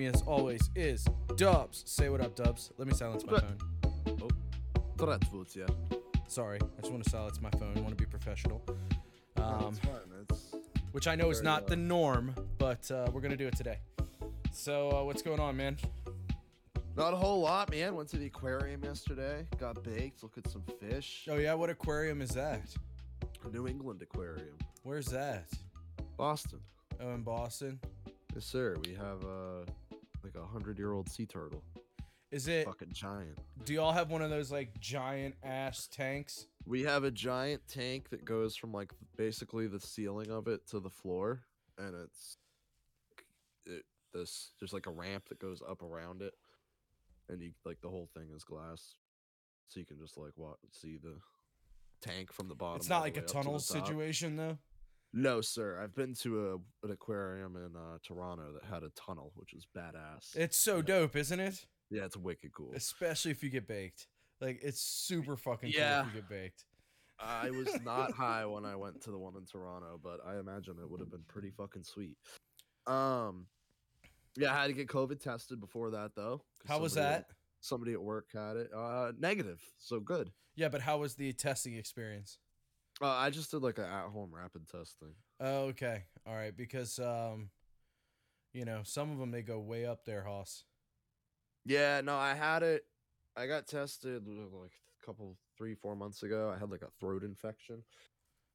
me, as always, is Dubs. Say what up, Dubs. Let me silence my phone. Yeah. Sorry, I just want to silence my phone. I want to be professional. Um, it's fine. It's which I know is not the norm, but uh, we're gonna do it today. So, uh, what's going on, man? not a whole lot, man. Went to the aquarium yesterday. Got baked. Look at some fish. Oh yeah, what aquarium is that? New England Aquarium, Where's that? Boston. Oh, in Boston. Yes, sir. We have uh like a hundred year old sea turtle. Is it? Fucking giant. Do y'all have one of those like giant ass tanks? We have a giant tank that goes from like basically the ceiling of it to the floor, and it's it, this. There's like a ramp that goes up around it, and you like the whole thing is glass, so you can just like what see the tank from the bottom. It's not like a way up to the tunnel situation though. No, sir. I've been to a an aquarium in uh, Toronto that had a tunnel, which was badass. It's so Yeah. dope, isn't it? yeah, it's wicked cool. Especially if you get baked. Like it's super fucking Yeah. cool if you get baked. I was not high when I went to the one in Toronto, but I imagine it would have been pretty fucking sweet. Um, yeah, I had to get COVID tested before that though. How was somebody at- that? Somebody at work had it. Uh, negative, so good. Yeah, but how was the testing experience? Uh, I just did like an at-home rapid testing. Oh, okay. All right, because um you know, some of them they go way up there, Hoss. Yeah, no, I had it. I got tested uh, like a couple, three, four months ago. I had like a throat infection.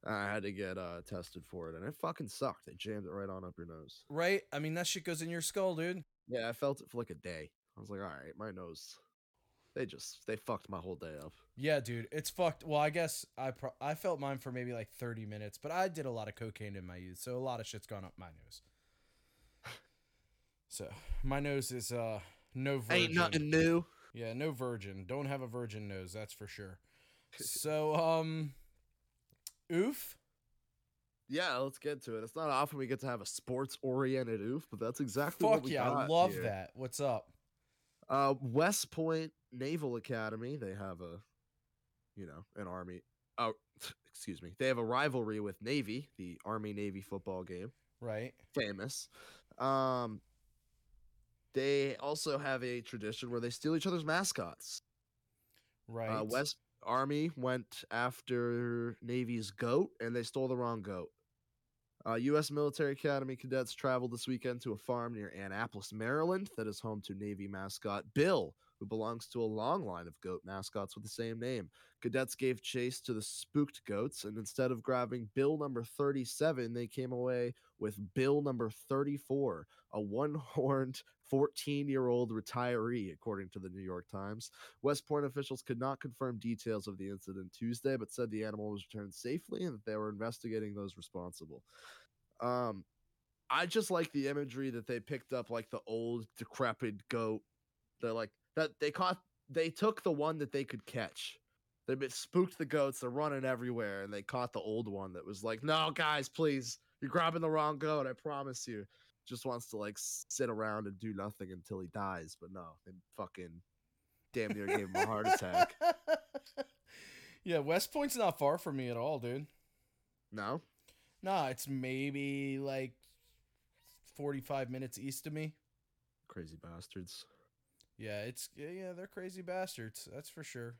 I had to get uh, tested for it, and it fucking sucked. They jammed it right on up your nose. Right? I mean, that shit goes in your skull, dude. Yeah, I felt it for like a day. I was like, all right, my nose. They just they fucked my whole day up. Yeah, dude, it's fucked. Well, I guess I pro- I felt mine for maybe like 30 minutes, but I did a lot of cocaine in my youth, so a lot of shit's gone up my nose. So, my nose is uh no virgin. Ain't nothing new. Yeah, no virgin. Don't have a virgin nose, that's for sure. So, um oof. Yeah, let's get to it. It's not often we get to have a sports oriented oof, but that's exactly what Fuck we yeah, I love here. that. What's up? Uh, West Point Naval Academy. They have a, you know, an army. Oh, excuse me. They have a rivalry with Navy, the Army Navy football game, Right. famous. Um, they also have a tradition where they steal each other's mascots. Right. Uh, West Army went after Navy's goat, and they stole the wrong goat. Uh, U.S. Military Academy cadets traveled this weekend to a farm near Annapolis, Maryland, that is home to Navy mascot Bill, who belongs to a long line of goat mascots with the same name. Cadets gave chase to the spooked goats, and instead of grabbing Bill number 37, they came away with Bill number 34, a one horned 14 year old retiree, according to the New York Times. West Point officials could not confirm details of the incident Tuesday, but said the animal was returned safely and that they were investigating those responsible. Um, I just like the imagery that they picked up, like the old decrepit goat. They're like that. They caught. They took the one that they could catch. They spooked the goats. They're running everywhere, and they caught the old one that was like, "No, guys, please, you're grabbing the wrong goat. I promise you." Just wants to like sit around and do nothing until he dies, but no, they fucking damn near gave him a heart attack. yeah, West Point's not far from me at all, dude. No, Nah, it's maybe like 45 minutes east of me. crazy bastards. Yeah, it's yeah, they're crazy bastards. That's for sure.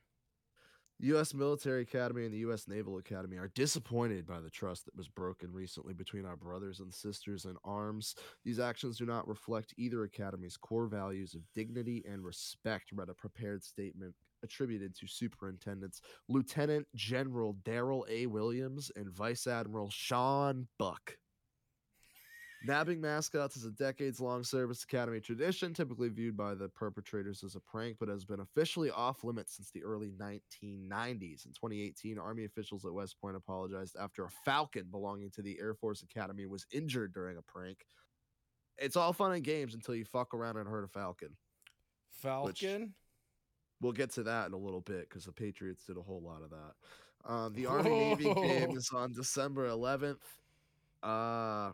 U.S. Military Academy and the U.S. Naval Academy are disappointed by the trust that was broken recently between our brothers and sisters in arms. These actions do not reflect either academy's core values of dignity and respect, read a prepared statement attributed to Superintendents Lieutenant General Darryl A. Williams and Vice Admiral Sean Buck. Nabbing mascots is a decades long service academy tradition, typically viewed by the perpetrators as a prank, but has been officially off limits since the early 1990s. In 2018, Army officials at West Point apologized after a falcon belonging to the Air Force Academy was injured during a prank. It's all fun and games until you fuck around and hurt a falcon. Falcon? We'll get to that in a little bit because the Patriots did a whole lot of that. Um, the Army Navy game is on December 11th. Uh,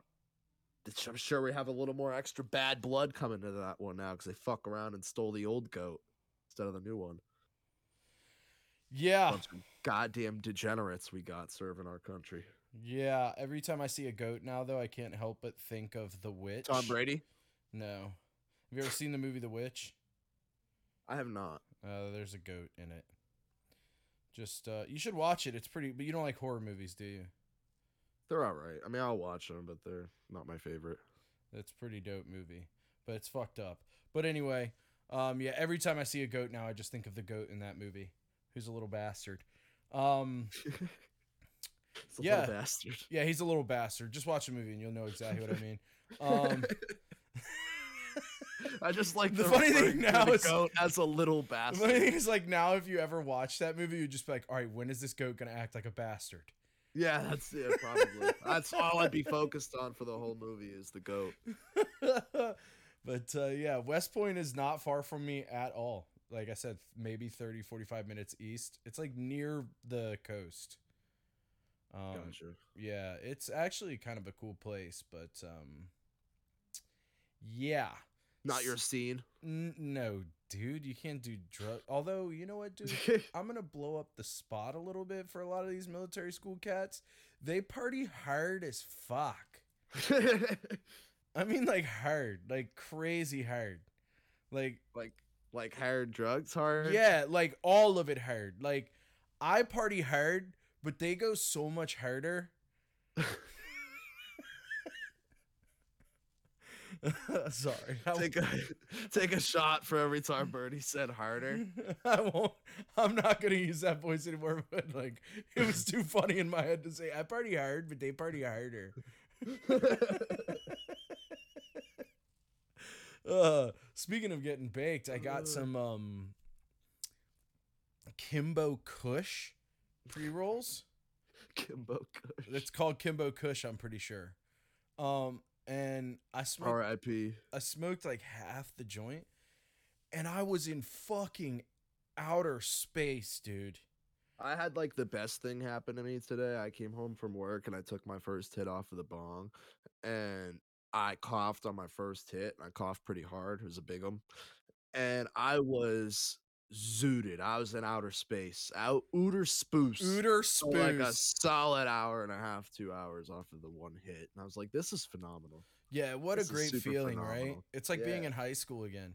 I'm sure we have a little more extra bad blood coming to that one now because they fuck around and stole the old goat instead of the new one. Yeah. Goddamn degenerates we got serving our country. Yeah, every time I see a goat now, though, I can't help but think of The Witch. Tom Brady? No. Have you ever seen the movie The Witch? I have not. Uh, there's a goat in it. Just uh, you should watch it. It's pretty, but you don't like horror movies, do you? They're all right. I mean, I'll watch them, but they're not my favorite. It's a pretty dope movie, but it's fucked up. But anyway, um, yeah. Every time I see a goat now, I just think of the goat in that movie, who's a little bastard. Um, Yeah. bastard. yeah, he's a little bastard. Just watch the movie and you'll know exactly what I mean. Um, I just like The the, funny thing now is- goat as a little the bastard. funny thing is, like now, if you ever watch that movie, you'd just be like, "All right, when is this goat gonna act like a bastard?" Yeah, that's yeah, probably. that's all I'd be focused on for the whole movie is the goat. but uh, yeah, West Point is not far from me at all. Like I said, maybe 30, 45 minutes east. It's like near the coast. Um, Gotcha. Yeah, it's actually kind of a cool place, but um, yeah. Not your scene. N- no, dude, you can't do drug. Although, you know what, dude? I'm gonna blow up the spot a little bit for a lot of these military school cats. They party hard as fuck. I mean, like hard, like crazy hard. Like, like like hard drugs hard. yeah, like all of it hard. Like, I party hard, but they go so much harder. Sorry. Take a take a shot for every time Birdie said harder. I won't. I'm not gonna use that voice anymore. But like, it was too funny in my head to say I party hard, but they party harder. Uh, speaking of getting baked, I got some um Kimbo Kush pre rolls. Kimbo Kush. It's called Kimbo Kush. I'm pretty sure. Um, and I smoked. R.I.P. I smoked like half the joint, and I was in fucking outer space, dude. I had like the best thing happen to me today. I came home from work and I took my first hit off of the bong, and I coughed on my first hit. And I coughed pretty hard. It was a big one, and I was zooted. I was in outer space, out outer spoos. Ooter for like a solid hour and a half, two hours off of the one hit, and I was like, "This is phenomenal." Yeah, what This a great feeling, right? It's like being in high school again.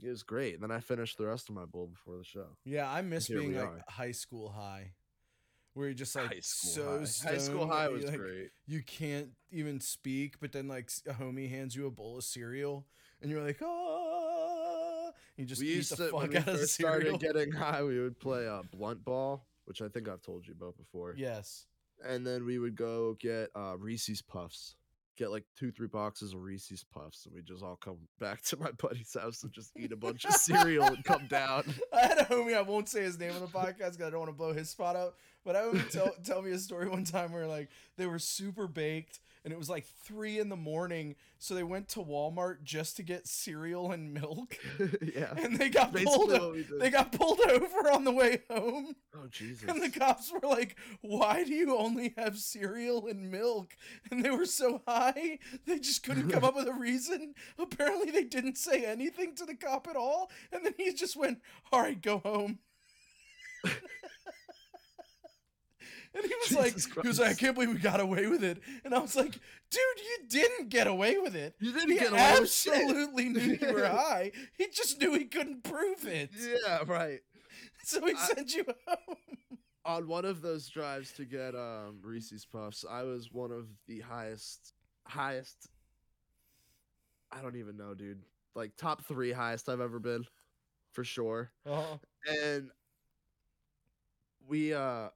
It was great. And then I finished the rest of my bowl before the show. Yeah, I miss being like are. high school high, where you're just like so high. High school high was like, great. You can't even speak, but then like a homie hands you a bowl of cereal, and you're like, ah, you just we used to when we first started getting high. We would play uh, blunt ball, which I think I've told you about before. yes. And then we would go get uh, Reese's Puffs. Get like two, three boxes of Reese's Puffs, and we just all come back to my buddy's house and just eat a bunch of cereal and come down. I had a homie, I won't say his name on the podcast because I don't want to blow his spot out. But I would tell tell me a story one time where like they were super baked and it was like three in the morning, so they went to Walmart just to get cereal and milk, yeah, and they got pulled. basically o- what we did. They got pulled over on the way home, oh Jesus! and the cops were like, "Why do you only have cereal and milk?" And they were so high, they just couldn't come up with a reason. Apparently, they didn't say anything to the cop at all, and then he just went, "All right, go home." And he was like, Jesus he was like, I can't believe we got away with it. And I was like, dude, you didn't get away with it. you didn't He get away with shit. absolutely knew you were high. He just knew he couldn't prove it. Yeah, right. So he I- sent you home. On one of those drives to get um, Reese's Puffs, I was one of the highest, highest. I don't even know, dude. Like top three highest I've ever been, for sure. Uh-huh. And we, uh,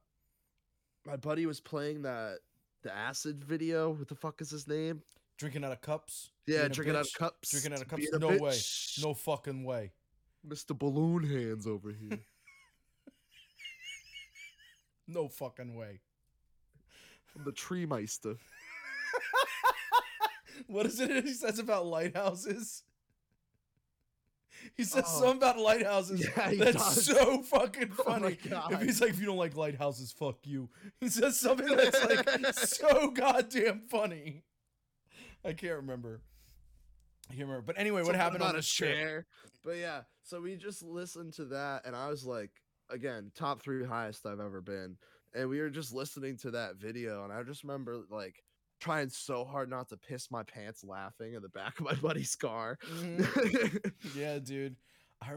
my buddy was playing that the acid video. What the fuck is his name? Drinking out of cups. Yeah, drinking out of cups. Drinking out of cups? No way. No fucking way. Mr. Balloon Hands over here. No fucking way. I'm the Tree Meister. What is it he says about lighthouses? He says Oh. something about lighthouses. Yeah, That's does. so fucking Oh funny. if he's like, if you don't like lighthouses, fuck you. He says something that's like so goddamn funny. I can't remember. I can't remember. But anyway, what happened about on a this trip? chair? But yeah, so we just listened to that, and I was like, again, top three highest I've ever been. and we were just listening to that video, and I just remember like trying so hard not to piss my pants laughing in the back of my buddy's car. Mhm. yeah, dude.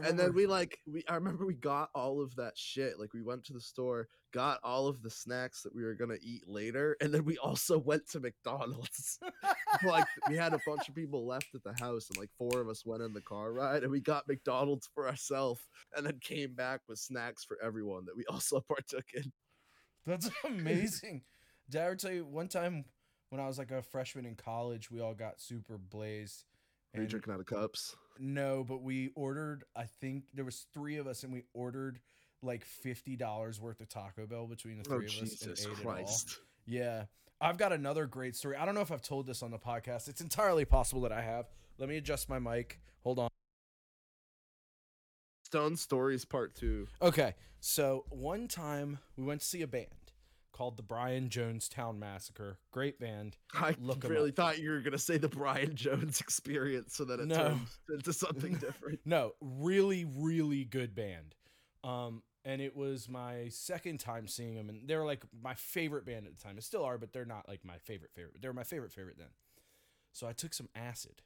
And then we like we I remember we got all of that shit. Like we went to the store, got all of the snacks that we were gonna eat later, and then we also went to McDonald's. like we had a bunch of people left at the house, and like four of us went in the car ride, and we got McDonald's for ourselves, and then came back with snacks for everyone that we also partook in. That's amazing. Did I ever tell you one time when I was like a freshman in college, we all got super blazed. Are you drinking out of cups? No, but we ordered. I think there was three of us, and we ordered like fifty dollars worth of Taco Bell between the Oh three of us and Jesus ate it all. Christ! Yeah, I've got another great story. I don't know if I've told this on the podcast. It's entirely possible that I have. Let me adjust my mic. Hold on. Stone Stories Part Two. Okay, so one time we went to see a band called the Brian Jonestown Massacre. Great band. I Look really thought you were gonna say the Brian Jones experience, so that it No. turns into something different. No, really, really good band. Um, and it was my second time seeing them, and they were like my favorite band at the time. They still are, but they're not like my favorite favorite. They were my favorite favorite then. So I took some acid,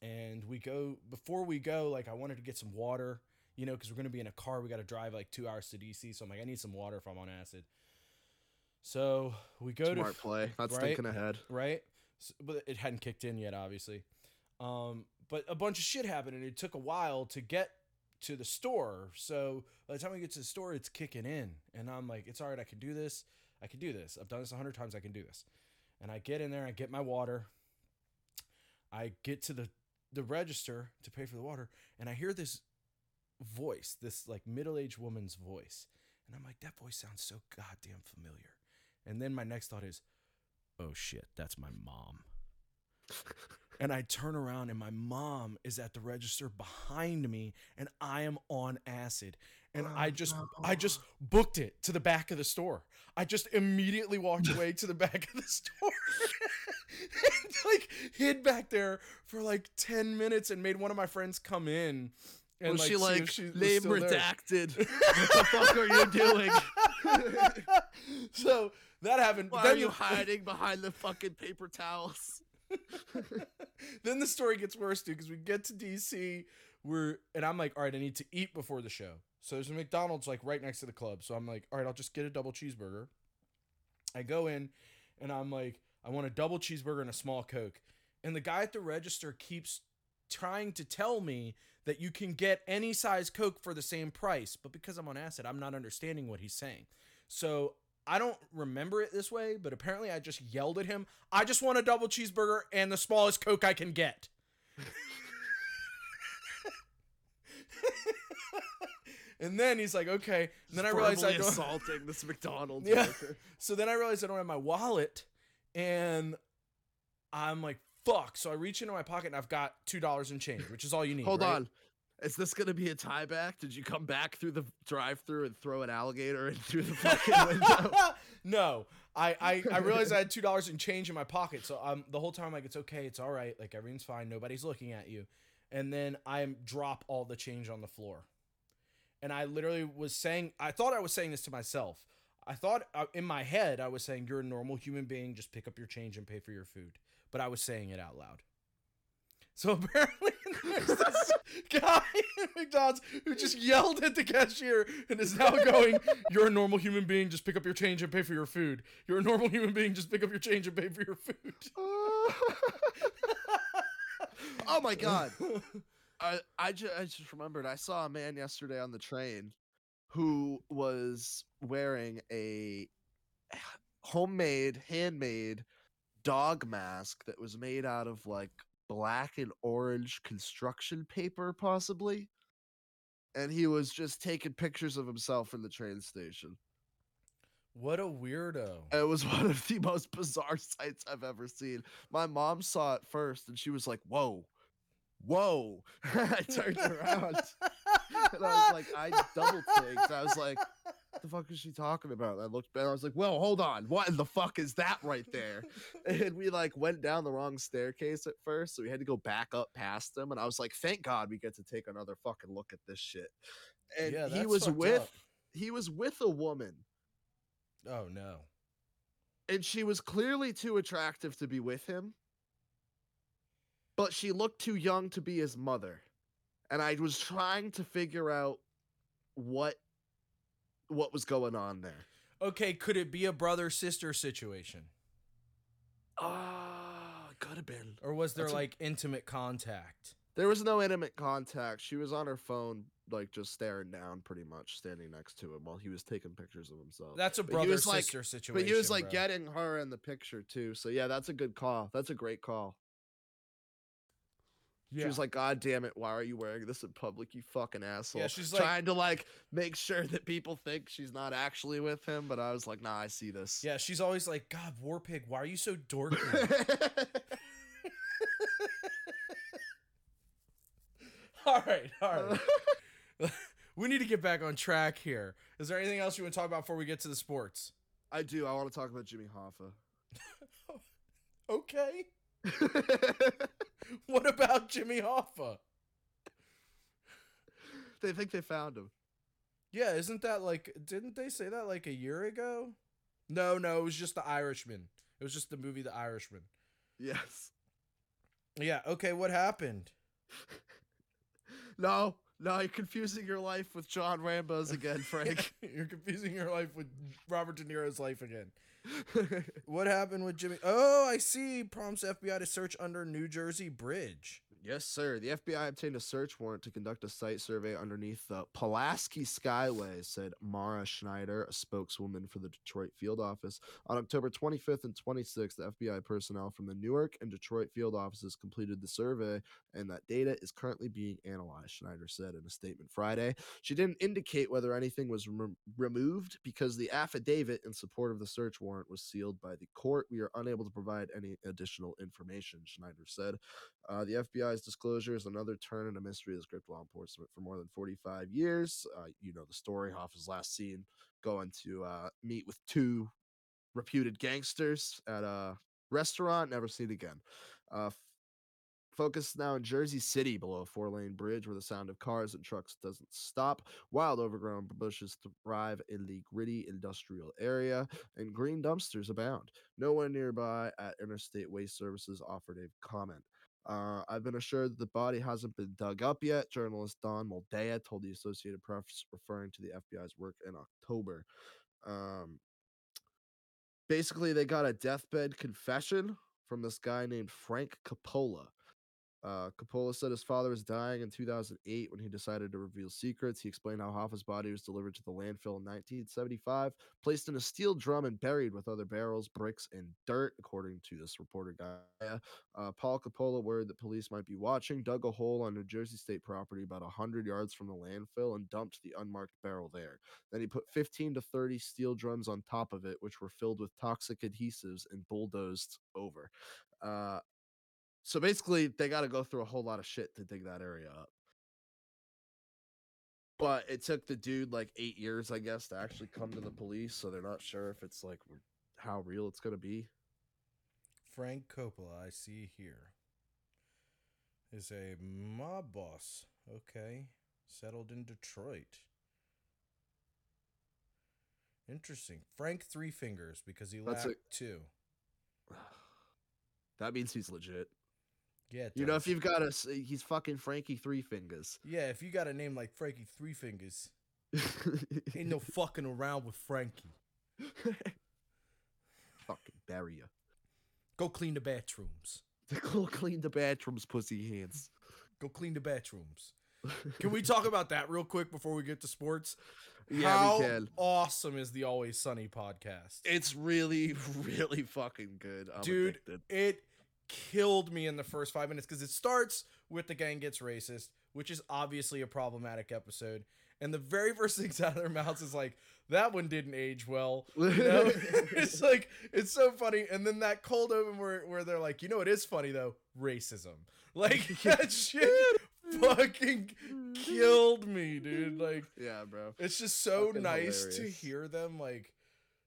and we go before we go. Like I wanted to get some water, you know, because we're gonna be in a car. We got to drive like two hours to DC. So I'm like, I need some water if I'm on acid. So we go to Smart to play. Not right? thinking ahead. right? S but it hadn't kicked in yet, obviously. Um, but a bunch of shit happened, and it took a while to get to the store. So by the time we get to the store, it's kicking in, and I'm like, "It's all right. I can do this. I can do this. I've done this a hundred times. I can do this." And I get in there, I get my water. I get to the the register to pay for the water, and I hear this voice, this like middle aged woman's voice, and I'm like, "That voice sounds so goddamn familiar." And then my next thought is, oh shit, that's my mom. and I turn around and my mom is at the register behind me and I am on acid. And I just. I just booked it to the back of the store. I just immediately walked away to the back of the store. and like hid back there for like 10 minutes and made one of my friends come in. And was like, she like she name redacted? what the fuck are you doing? so that happened. Why are you hiding behind the fucking paper towels? then the story gets worse, dude, because we get to DC, we're and I'm like, all right, I need to eat before the show. So there's a McDonald's like right next to the club. So I'm like, all right, I'll just get a double cheeseburger. I go in and I'm like, I want a double cheeseburger and a small Coke. And the guy at the register keeps trying to tell me that you can get any size Coke for the same price. But because I'm on acid, I'm not understanding what he's saying. So I don't remember it this way, but apparently I just yelled at him, I just want a double cheeseburger and the smallest Coke I can get. and then he's like, okay. And then I realized I Verbally don't. assaulting this McDonald's Yeah. worker. So then I realized I don't have my wallet, and I'm like, fuck. So I reach into my pocket and I've got two dollars in change, which is all you need. Hold right? on. Is this gonna be a tie back? Did you come back through the drive through and throw an alligator in through the fucking window? no, I, I I realized I had two dollars in change in my pocket, so um the whole time I'm like it's okay, it's all right, like everything's fine, nobody's looking at you, and then I drop all the change on the floor, and I literally was saying I thought I was saying this to myself. I thought uh, in my head I was saying you're a normal human being, just pick up your change and pay for your food, but I was saying it out loud. So apparently there's this guy in McDonald's who just yelled at the cashier and is now going, You're a normal human being, just pick up your change and pay for your food. You're a normal human being, just pick up your change and pay for your food. oh my god. I I, ju- I just remembered I saw a man yesterday on the train who was wearing a homemade, handmade dog mask that was made out of like black and orange construction paper, possibly. And he was just taking pictures of himself in the train station. What a weirdo. It was one of the most bizarre sights I've ever seen. My mom saw it first and she was like, Whoa, whoa. I turned around and I was like, I double taked. I was like, the fuck is she talking about? I looked back. I was like, Well, hold on. What in the fuck is that right there? And we like went down the wrong staircase at first. So we had to go back up past them. And I was like, Thank God we get to take another fucking look at this shit. And Yeah, he was with up. he was with a woman Oh no. and she was clearly too attractive to be with him but she looked too young to be his mother and i was trying to figure out what what was going on there Okay, could it be a brother sister situation? ah could have been Or was there That's a- like intimate contact? there was no intimate contact she was on her phone like just staring down pretty much standing next to him while he was taking pictures of himself That's a brother was, like- sister situation. but he was like bro. getting her in the picture too so yeah that's a good call that's a great call She was like, God damn it, why are you wearing this in public, you fucking asshole? Yeah, she's like- trying to like make sure that people think she's not actually with him, but I was like, nah, I see this. yeah, she's always like, God, War Pig, why are you so dorky? all right, all right. we need to get back on track here. Is there anything else you want to talk about before we get to the sports? I do. I want to talk about Jimmy Hoffa. Okay. What about Jimmy Hoffa? they think they found him. Yeah, isn't that like didn't they say that like a year ago? No, no, it was just the Irishman. It was just the movie The Irishman. Yes. Yeah, okay, what happened? No, no, you're confusing your life with John Rambo's again, Frank. You're confusing your life with Robert De Niro's life again. What happened with Jimmy? Oh, I see. Prompts FBI to search under New Jersey Bridge. Yes, sir. The FBI obtained a search warrant to conduct a site survey underneath the Pulaski Skyway, said Mara Schneider, a spokeswoman for the Detroit field office. On October 25th and 26th, the FBI personnel from the Newark and Detroit field offices completed the survey, and that data is currently being analyzed, Schneider said in a statement Friday. She didn't indicate whether anything was rem- removed because the affidavit in support of the search warrant was sealed by the court. We are unable to provide any additional information, Schneider said. Uh, the FBI's disclosure is another turn in a mystery that's gripped law enforcement for more than 45 years. Uh, you know the story. Hoff is last seen going to uh, meet with two reputed gangsters at a restaurant, never seen again. Uh, Focus now in Jersey City below a four lane bridge where the sound of cars and trucks doesn't stop. Wild overgrown bushes thrive in the gritty industrial area, and green dumpsters abound. No one nearby at Interstate Waste Services offered a comment. Uh, I've been assured that the body hasn't been dug up yet, journalist Dan Moldea told the Associated Press, referring to the FBI's work in October. Um, basically, they got a deathbed confession from this guy named Frank Cappola. Uh, Cappola said his father was dying in 2008 when he decided to reveal secrets. He explained how Hoffa's body was delivered to the landfill in 1975, placed in a steel drum, and buried with other barrels, bricks, and dirt, according to this reporter guy. Uh, Paul Cappola, worried that police might be watching, dug a hole on New Jersey state property about 100 yards from the landfill and dumped the unmarked barrel there. Then he put 15 to 30 steel drums on top of it, which were filled with toxic adhesives and bulldozed over. Uh, so basically, they got to go through a whole lot of shit to dig that area up. But it took the dude like eight years, I guess, to actually come to the police. So they're not sure if it's like how real it's gonna be. Frank Coppola, I see here, is a mob boss. Okay. Settled in Detroit. Interesting. Frank Three Fingers because he That's lacked a- two. That means he's legit. Yeah. You know, if you've got a he's fucking Frankie Three Fingers. Yeah, if you got a name like Frankie Three Fingers, ain't no fucking around with Frankie. fucking bury you. Go clean the bathrooms. Go clean the bathrooms, pussy hands. Go clean the bathrooms. Can we talk about that real quick before we get to sports? Yeah, How we can. awesome is the Always Sunny podcast? It's really, really fucking good. I'm Dude, addicted. it killed me in the first five minutes because it starts with the gang gets racist, which is obviously a problematic episode. And the very first things out of their mouths is like, that one didn't age well. You know? it's like, it's so funny. And then that cold open where, where they're like, you know, it is funny though, racism. Like, that shit fucking killed me, dude. Like, yeah, bro. it's just so Fucking nice to hear them, like,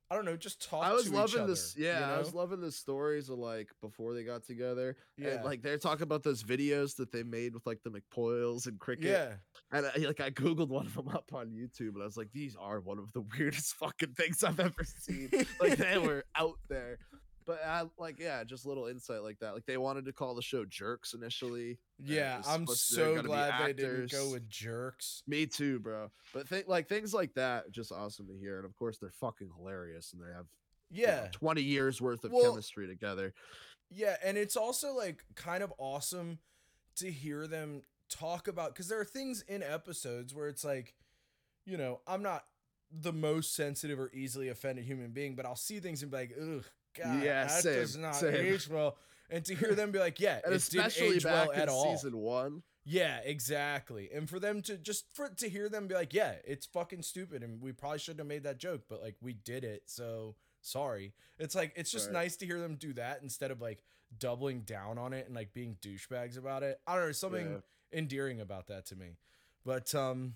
I don't know, just talk I was loving other, this. Yeah, you I was loving the stories of like before they got together. Yeah. And like they're talking about those videos that they made with like the McPoyles and cricket. Yeah. And I, like I googled one of them up on YouTube, and I was like, "These are one of the weirdest fucking things I've ever seen." like they were out there, but I, like yeah, just little insight like that. Like they wanted to call the show Jerks initially. Yeah, I'm supposed to- they're so glad they didn't go with jerks. Me too, bro. But think like things like that, just awesome to hear. And of course, they're fucking hilarious, and they have you know, Yeah, 20 years worth of Well- chemistry together. Yeah, and it's also like kind of awesome to hear them talk about because there are things in episodes where it's like, you know, I'm not the most sensitive or easily offended human being, but I'll see things and be like, ugh, God, Yeah, that does not same. age well. And to hear them be like, yeah, And it didn't especially age back well in at all. season one. Yeah, exactly. And for them to just for to hear them be like, yeah, it's fucking stupid and we probably shouldn't have made that joke, but like we did it, so sorry. It's like it's just Right. nice to hear them do that instead of like doubling down on it and like being douchebags about it. I don't know, something Yeah. endearing about that to me. But um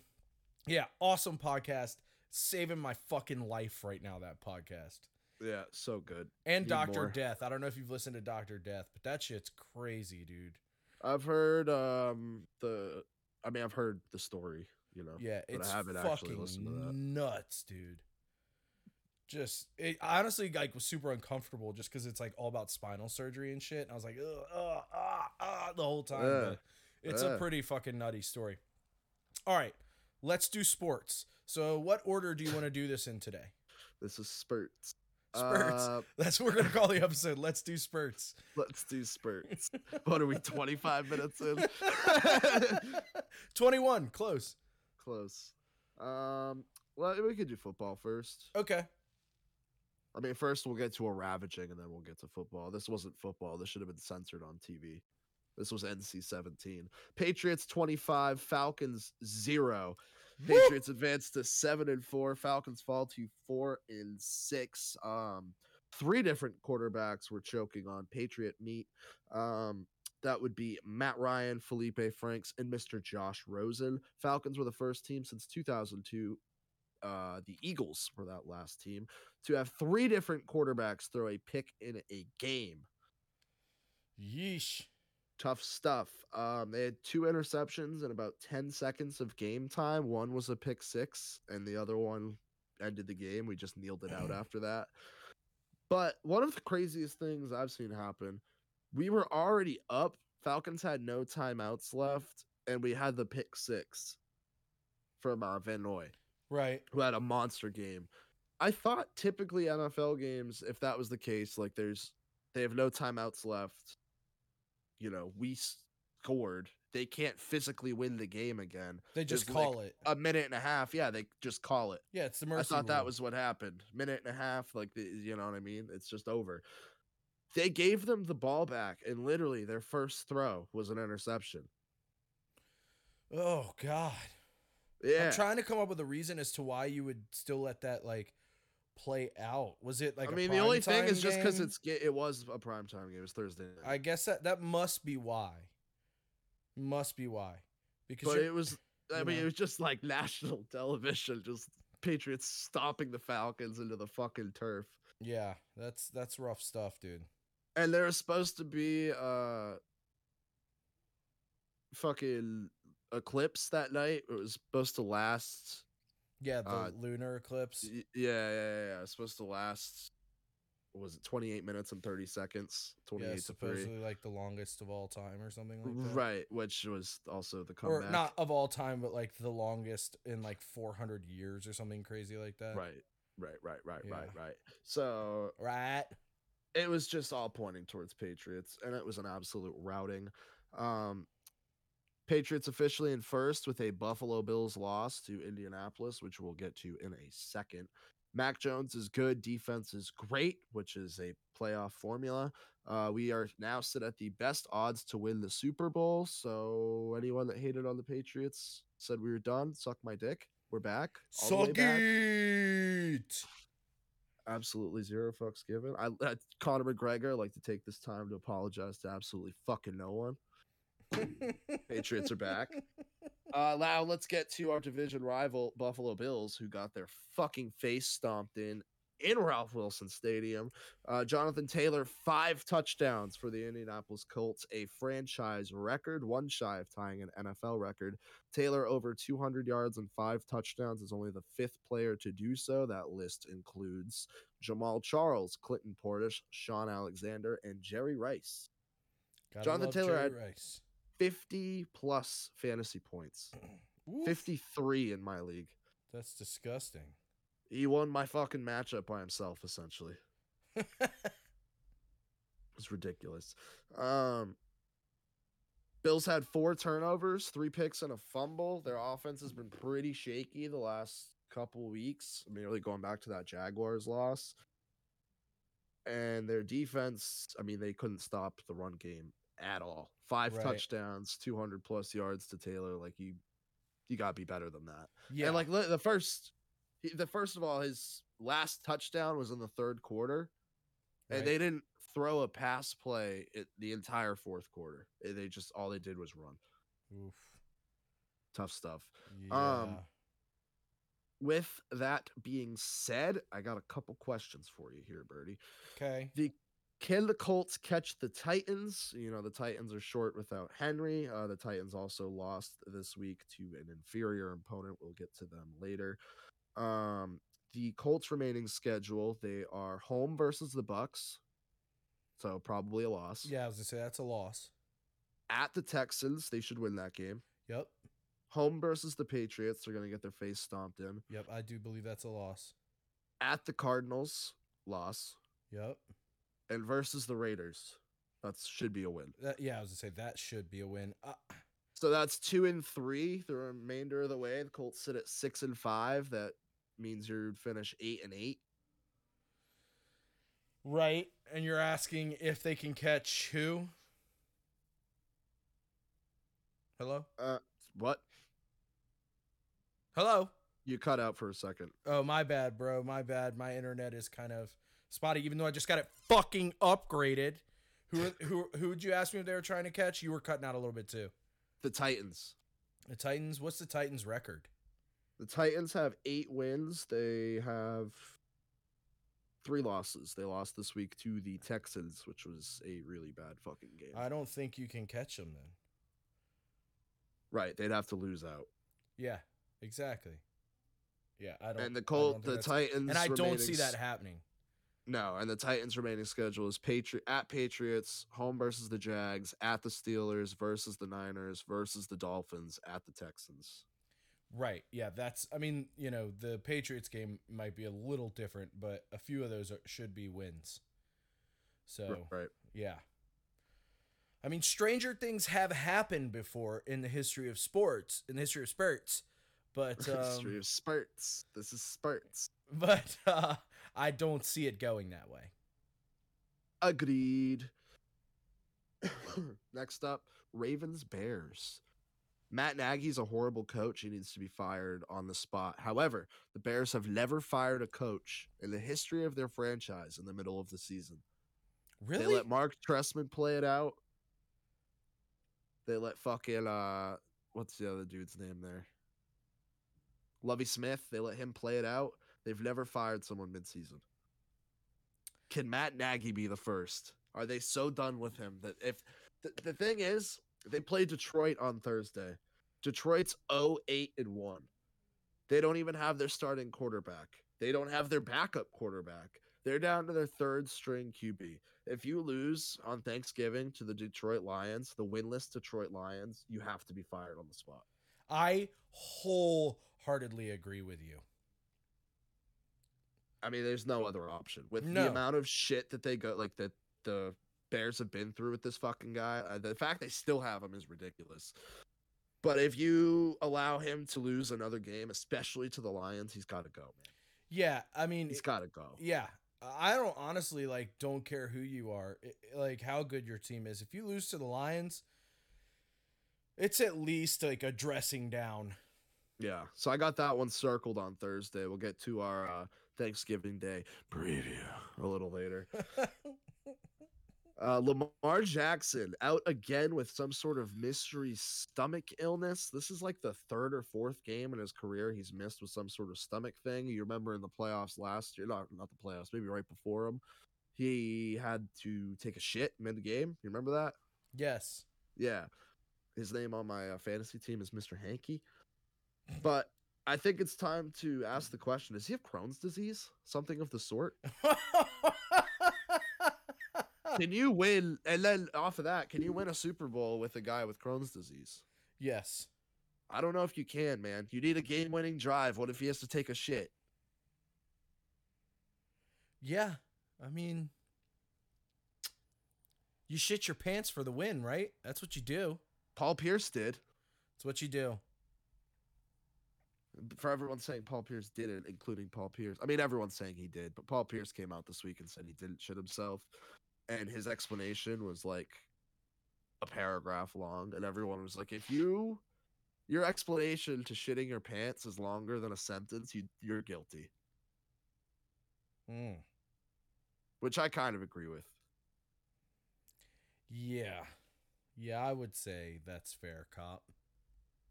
yeah, awesome podcast. Saving my fucking life right now, that podcast. Yeah, so good. And Need Doctor more. Death. I don't know if you've listened to Doctor Death, but that shit's crazy, dude. I've heard um the I mean I've heard the story, you know. Yeah, but I it's haven't actually fucking listened to that. nuts, dude. Just it honestly like was super uncomfortable just because it's like all about spinal surgery and shit. And I was like, ugh, ugh, ah, ah, the whole time. But it's a pretty fucking nutty story. All right, let's do sports. So, what order do you want to do this in today? This is spurts. Spurts. Uh, That's what we're gonna call the episode. Let's do spurts. let's do spurts. what are we 25 minutes in? Twenty-one, close. Close. Um well we could do football first. Okay. I mean first we'll get to a ravaging and then we'll get to football. This wasn't football. This should have been censored on TV. This was NC 17. Patriots 25, Falcons 0. Patriots advance to seven and four. Falcons fall to four and six. Um, three different quarterbacks were choking on Patriot meat. Um, that would be Matt Ryan, Felipe Franks, and Mr. Josh Rosen. Falcons were the first team since 2002. Uh, the Eagles were that last team to have three different quarterbacks throw a pick in a game Yeesh. Tough stuff. Um, they had two interceptions in about 10 seconds of game time. One was a pick six, and the other one ended the game. We just kneeled it out after that. But one of the craziest things I've seen happen, we were already up. Falcons had no timeouts left, and we had the pick six from uh, Van Noy Right. who had a monster game. I thought typically NFL games, if that was the case, like there's they have no timeouts left. You know, we scored. They can't physically win the game again. They just There's, like, call it. A minute and a half, yeah, they just call it. Yeah, it's the mercy. I thought that was what happened. Minute and a half, like the, you know what I mean? It's just over. They gave them the ball back, and literally their first throw was an interception. Oh God. Yeah, I'm trying to come up with a reason as to why you would still let that like play out. Was it like? I mean, the only thing is just because it's it was a prime time game. It was Thursday. night. I guess that that must be why. Must be why. Because but it was I mean know. it was just like national television, just Patriots stomping the Falcons into the fucking turf. yeah, that's that's rough stuff, dude. And there was supposed to be uh fucking eclipse that night. It was supposed to last Yeah, the Uh, lunar eclipse. y- yeah, yeah, yeah, yeah. It was supposed to last was it 28 minutes and 30 seconds? 28 Yeah, to 3. supposedly like the longest of all time or something like that. Right, which was also the Or comeback. not of all time, but like the longest in like 400 years or something crazy like that. Right. Right, right, right, right, right. So Right. it was just all pointing towards Patriots, and it was an absolute routing. Um, Patriots officially in first with a Buffalo Bills loss to Indianapolis, which we'll get to in a second. Mac Jones is good. Defense is great, which is a playoff formula. Uh, we are now sit at the best odds to win the Super Bowl. So anyone that hated on the Patriots said we were done. Suck my dick. We're back. all Suck it. absolutely zero fucks given. I, I Conor McGregor like to take this time to apologize to absolutely fucking no one. Patriots are back. Uh, now let's get to our division rival Buffalo Bills, who got their fucking face stomped in in Ralph Wilson Stadium. Uh, Jonathan Taylor, five touchdowns for the Indianapolis Colts, a franchise record, one shy of tying an NFL record. Taylor over 200 yards and five touchdowns is only the fifth player to do so. That list includes Jamaal Charles, Clinton Portis, Shaun Alexander, and Jerry Rice. Gotta Jonathan love Taylor Jerry had- Rice. 50 plus fantasy points, Oof, 53 in my league. That's disgusting. He won my fucking matchup by himself, essentially. It's ridiculous. Um, Bills had four turnovers, three picks, and a fumble. Their offense has been pretty shaky the last couple weeks. Really going back to that Jaguars loss. And their defense, I mean, they couldn't stop the run game at all. Five Right. touchdowns, 200 plus yards to Taylor. Like, you, you got to be better than that. yeah. And like the first, he- the first of all, his last touchdown was in the third quarter, and they didn't throw a pass play it, the entire fourth quarter. They just all they did was run. Oof. Tough stuff. Yeah. Um, With that being said, I got a couple questions for you here, Birdie. okay. Can the Colts catch the Titans? You know, the Titans are short without Henry. Uh, the Titans also lost this week to an inferior opponent. We'll get to them later. Um, the Colts remaining schedule, they are home versus the Bucs. So probably a loss. Yeah, I was gonna say that's a loss. At the Texans, they should win that game. Yep. Home versus the Patriots, they're going to get their face stomped in. Yep. I do believe that's a loss. At the Cardinals, loss. Yep. And versus the Raiders, that should be a win. That, yeah, I was gonna say that should be a win. Uh, So that's two and three the remainder of the way. The Colts sit at six and five. That means you'd finish eight and eight. right. And you're asking if they can catch who? Hello. Uh, what? Hello. You cut out for a second. Oh, my bad, bro. My bad. My internet is kind of spotty, even though I just got it fucking upgraded. Who who who would you ask me if they were trying to catch? You were cutting out a little bit too. The Titans. The Titans. What's the Titans' record? The Titans have eight wins. They have three losses. They lost this week to the Texans, which was a really bad fucking game. I don't think you can catch them then. right, they'd have to lose out. Yeah, exactly. Yeah, I don't. And the Colt, the Titans, and I don't see that happening. No, and the Titans' remaining schedule is Patri- at Patriots, home versus the Jags, at the Steelers versus the Niners versus the Dolphins, at the Texans. Right. Yeah, that's. I mean, you know, the Patriots game might be a little different, but a few of those are, should be wins. So right. yeah. I mean, stranger things have happened before in the history of sports, in the history of spurts, but History um, of spurts. This is spurts. but uh, I don't see it going that way. Agreed. Next up, Ravens Bears. Matt Nagy's a horrible coach. He needs to be fired on the spot. However, the Bears have never fired a coach in the history of their franchise in the middle of the season. Really? They let Marc Trestman play it out. They let fucking uh what's the other dude's name there? Lovie Smith, they let him play it out. They've never fired someone midseason. Can Matt Nagy be the first? Are they so done with him that if the, the thing is, they play Detroit on Thursday. Detroit's 0-8 and 1. They don't even have their starting quarterback. They don't have their backup quarterback. They're down to their third string QB. If you lose on Thanksgiving to the Detroit Lions, the winless Detroit Lions, you have to be fired on the spot. I wholeheartedly agree with you. I mean, there's no other option. With No. the amount of shit that they go, like that the Bears have been through with this fucking guy, uh, the fact they still have him is ridiculous. But if you allow him to lose another game, especially to the Lions, he's got to go, man. Yeah, I mean, He's got to go. Yeah, I don't honestly like don't care who you are, i- like how good your team is. If you lose to the Lions, it's at least like a dressing down. Yeah. So I got that one circled on Thursday. We'll get to our uh, Thanksgiving Day preview a little later. Uh, Lamar Jackson out again with some sort of mystery stomach illness. This is like the third or fourth game in his career he's missed with some sort of stomach thing. You remember in the playoffs last year, not not the playoffs, maybe right before him, he had to take a shit mid game. You remember that? Yes. Yeah. His name on my uh, fantasy team is Mr. Hanky. But I think it's time to ask the question: Does he have Crohn's disease? Something of the sort? can you win? And then off of that, can you win a Super Bowl with a guy with Crohn's disease? yes. I don't know if you can, man. You need a game-winning drive. What if he has to take a shit? Yeah. I mean, you shit your pants for the win, right? That's what you do. Paul Pierce did. That's what you do. For everyone saying Paul Pierce did it, including Paul Pierce. I mean, everyone's saying he did, but Paul Pierce came out this week and said he didn't shit himself, and his explanation was like a paragraph long, and everyone was like, "If you, your explanation to shitting your pants is longer than a sentence, you you're guilty," Mm. which I kind of agree with. Yeah. Yeah, I would say that's fair, cop.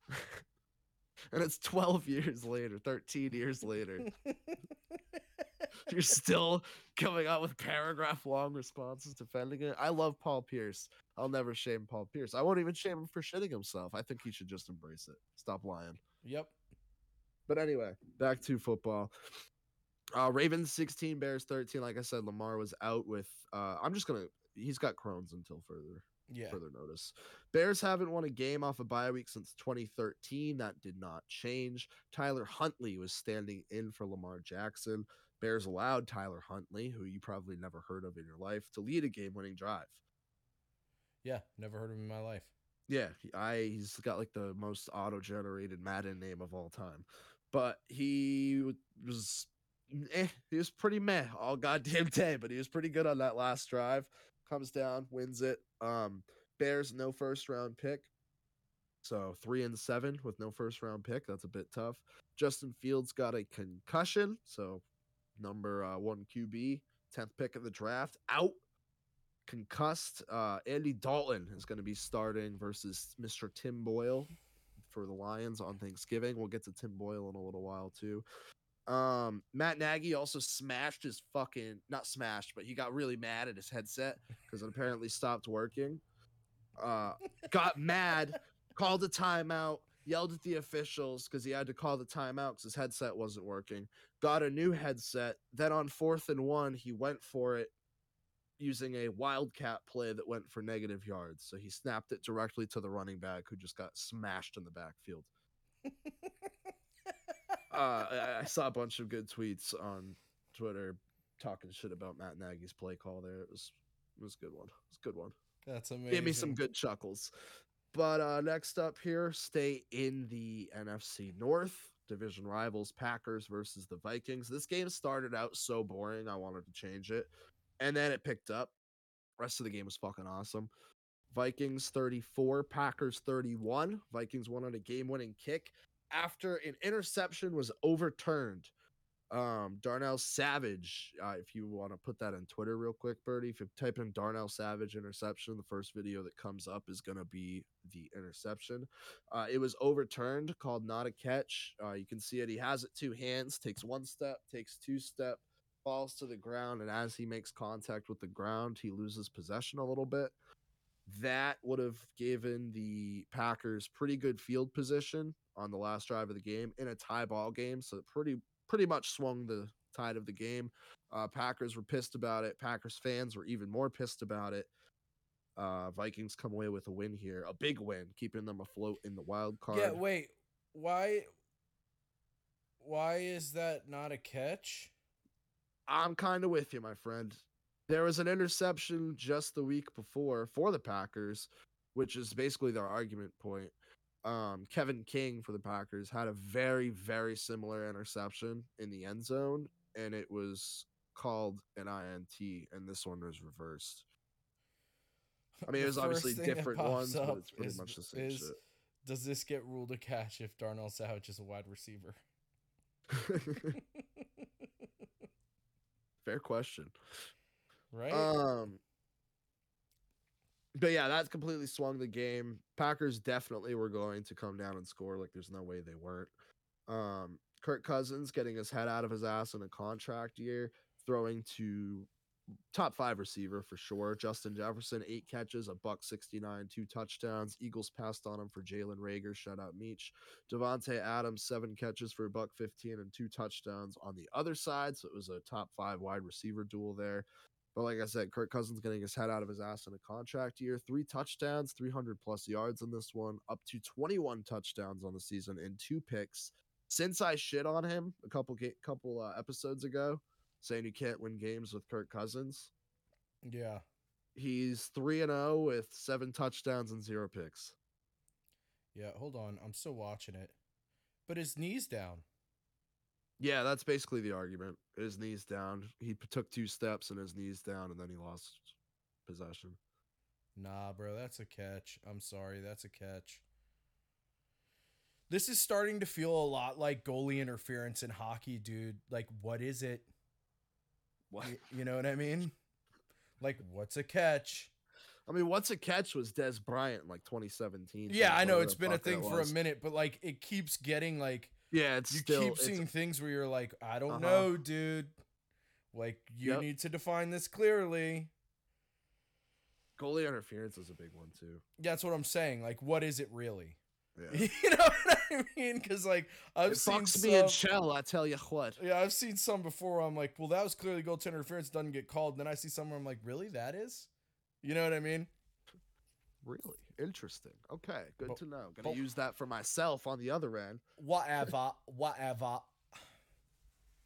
and it's 12 years later, 13 years later. You're still coming out with paragraph long responses defending it. I love Paul Pierce. I'll never shame Paul Pierce. I won't even shame him for shitting himself. I think he should just embrace it. Stop lying. yep. But anyway, back to football. Uh, Ravens 16, Bears 13. Like I said, Lamar was out with. Uh, I'm just gonna. He's got Crohn's until further Yeah. further notice. Bears haven't won a game off a bye week since 2013. That did not change. Tyler Huntley was standing in for Lamar Jackson. Bears allowed Tyler Huntley, who you probably never heard of in your life, to lead a game-winning drive. Yeah. Never heard of him in my life. Yeah, I he's got like the most auto-generated Madden name of all time. But he was eh, he was pretty meh all goddamn day, but he was pretty good on that last drive. Comes down, wins it. Um Bears no first round pick. So 3 and 7 with no first round pick. That's a bit tough. Justin Fields got a concussion, so number uh, 1 QB, 10th pick of the draft, out concussed. Uh, Andy Dalton is going to be starting versus Mr. Tim Boyle for the Lions on Thanksgiving. We'll get to Tim Boyle in a little while too. Um, Matt Nagy also smashed his fucking not smashed, but he got really mad at his headset because it apparently stopped working. Uh, got mad, called a timeout, yelled at the officials because he had to call the timeout because his headset wasn't working. Got a new headset. Then on fourth and one, he went for it using a wildcat play that went for negative yards. So he snapped it directly to the running back who just got smashed in the backfield. uh, I, saw a bunch of good tweets on Twitter talking shit about Matt Nagy's play call there. It was it was a good one. It was a good one. That's amazing. Gave me some good chuckles. But uh, next up here, stay in the NFC North. Division rivals Packers versus the Vikings. This game started out so boring, I wanted to change it. And then it picked up. Rest of the game was fucking awesome. Vikings 34, Packers 31. Vikings won on a game winning kick after an interception was overturned. Um, Darnell Savage, uh, if you want to put that on Twitter real quick, Birdie, if you type in Darnell Savage interception, the first video that comes up is going to be the interception. Uh, it was overturned, called not a catch. Uh, you can see it. He has it two hands, takes one step, takes two step, falls to the ground, and as he makes contact with the ground, he loses possession a little bit. That would have given the Packers pretty good field position on the last drive of the game in a tie ball game. So pretty pretty much swung the tide of the game. Uh, Packers were pissed about it. Packers fans were even more pissed about it. Uh, Vikings come away with a win here, a big win, keeping them afloat in the wild card. Yeah, wait. Why why is that not a catch? I'm kind of with you, my friend. There was an interception just the week before for the Packers, which is basically their argument point. Um, Kevin King for the Packers had a very, very similar interception in the end zone, and it was called an INT, and this one was reversed. I mean, it was obviously first thing that different ones, but it's pretty is- much the same is, shit. Does this get ruled a catch if Darnell Savage is a wide receiver? Fair question. right? Um, but yeah, that completely swung the game. Packers definitely were going to come down and score. Like, there's no way they weren't. Um, Kirk Cousins getting his head out of his ass in a contract year, throwing to top five receiver for sure. Justin Jefferson, eight catches, a buck 69, two touchdowns. Eagles passed on him for Jalen Reagor, shut out Meach. Davante Adams, seven catches for a buck 15 and two touchdowns on the other side. So it was a top five wide receiver duel there. But like I said, Kirk Cousins getting his head out of his ass in a contract year. Three touchdowns, 300 plus yards in this one, up to 21 touchdowns on the season and two picks. Since I shit on him a couple couple uh, episodes ago, saying you can't win games with Kirk Cousins, Yeah. he's three and zero with seven touchdowns and zero picks. Yeah. Hold on. I'm still watching it. But his knee's down. Yeah, that's basically the argument. His knees down. He took two steps and his knees down, and then he lost possession. Nah, bro, that's a catch. I'm sorry, that's a catch. This is starting to feel a lot like goalie interference in hockey, dude. Like, what is it? What? Y- You know what I mean? Like, what's a catch? I mean, what's a catch was Dez Bryant in like 2017. Yeah, I know it's been a thing for a minute, but like, it keeps getting like Yeah, it's you still keep it's- seeing things where you're like, I don't Uh-huh. know, dude. Like, you Yep. need to define this clearly. goalie interference is a big one too. Yeah, that's what I'm saying. Like, what is it really? Yeah. you know what I mean? Because like I've it seen fucks me in some- shell. I tell you what. Yeah, I've seen some before. Where I'm like, well, that was clearly goaltender interference. Doesn't get called. And then I see somewhere I'm like, really, that is? You know what I mean? Really interesting. Okay, good But- to know. Gonna but- use that for myself on the other end. Whatever, whatever.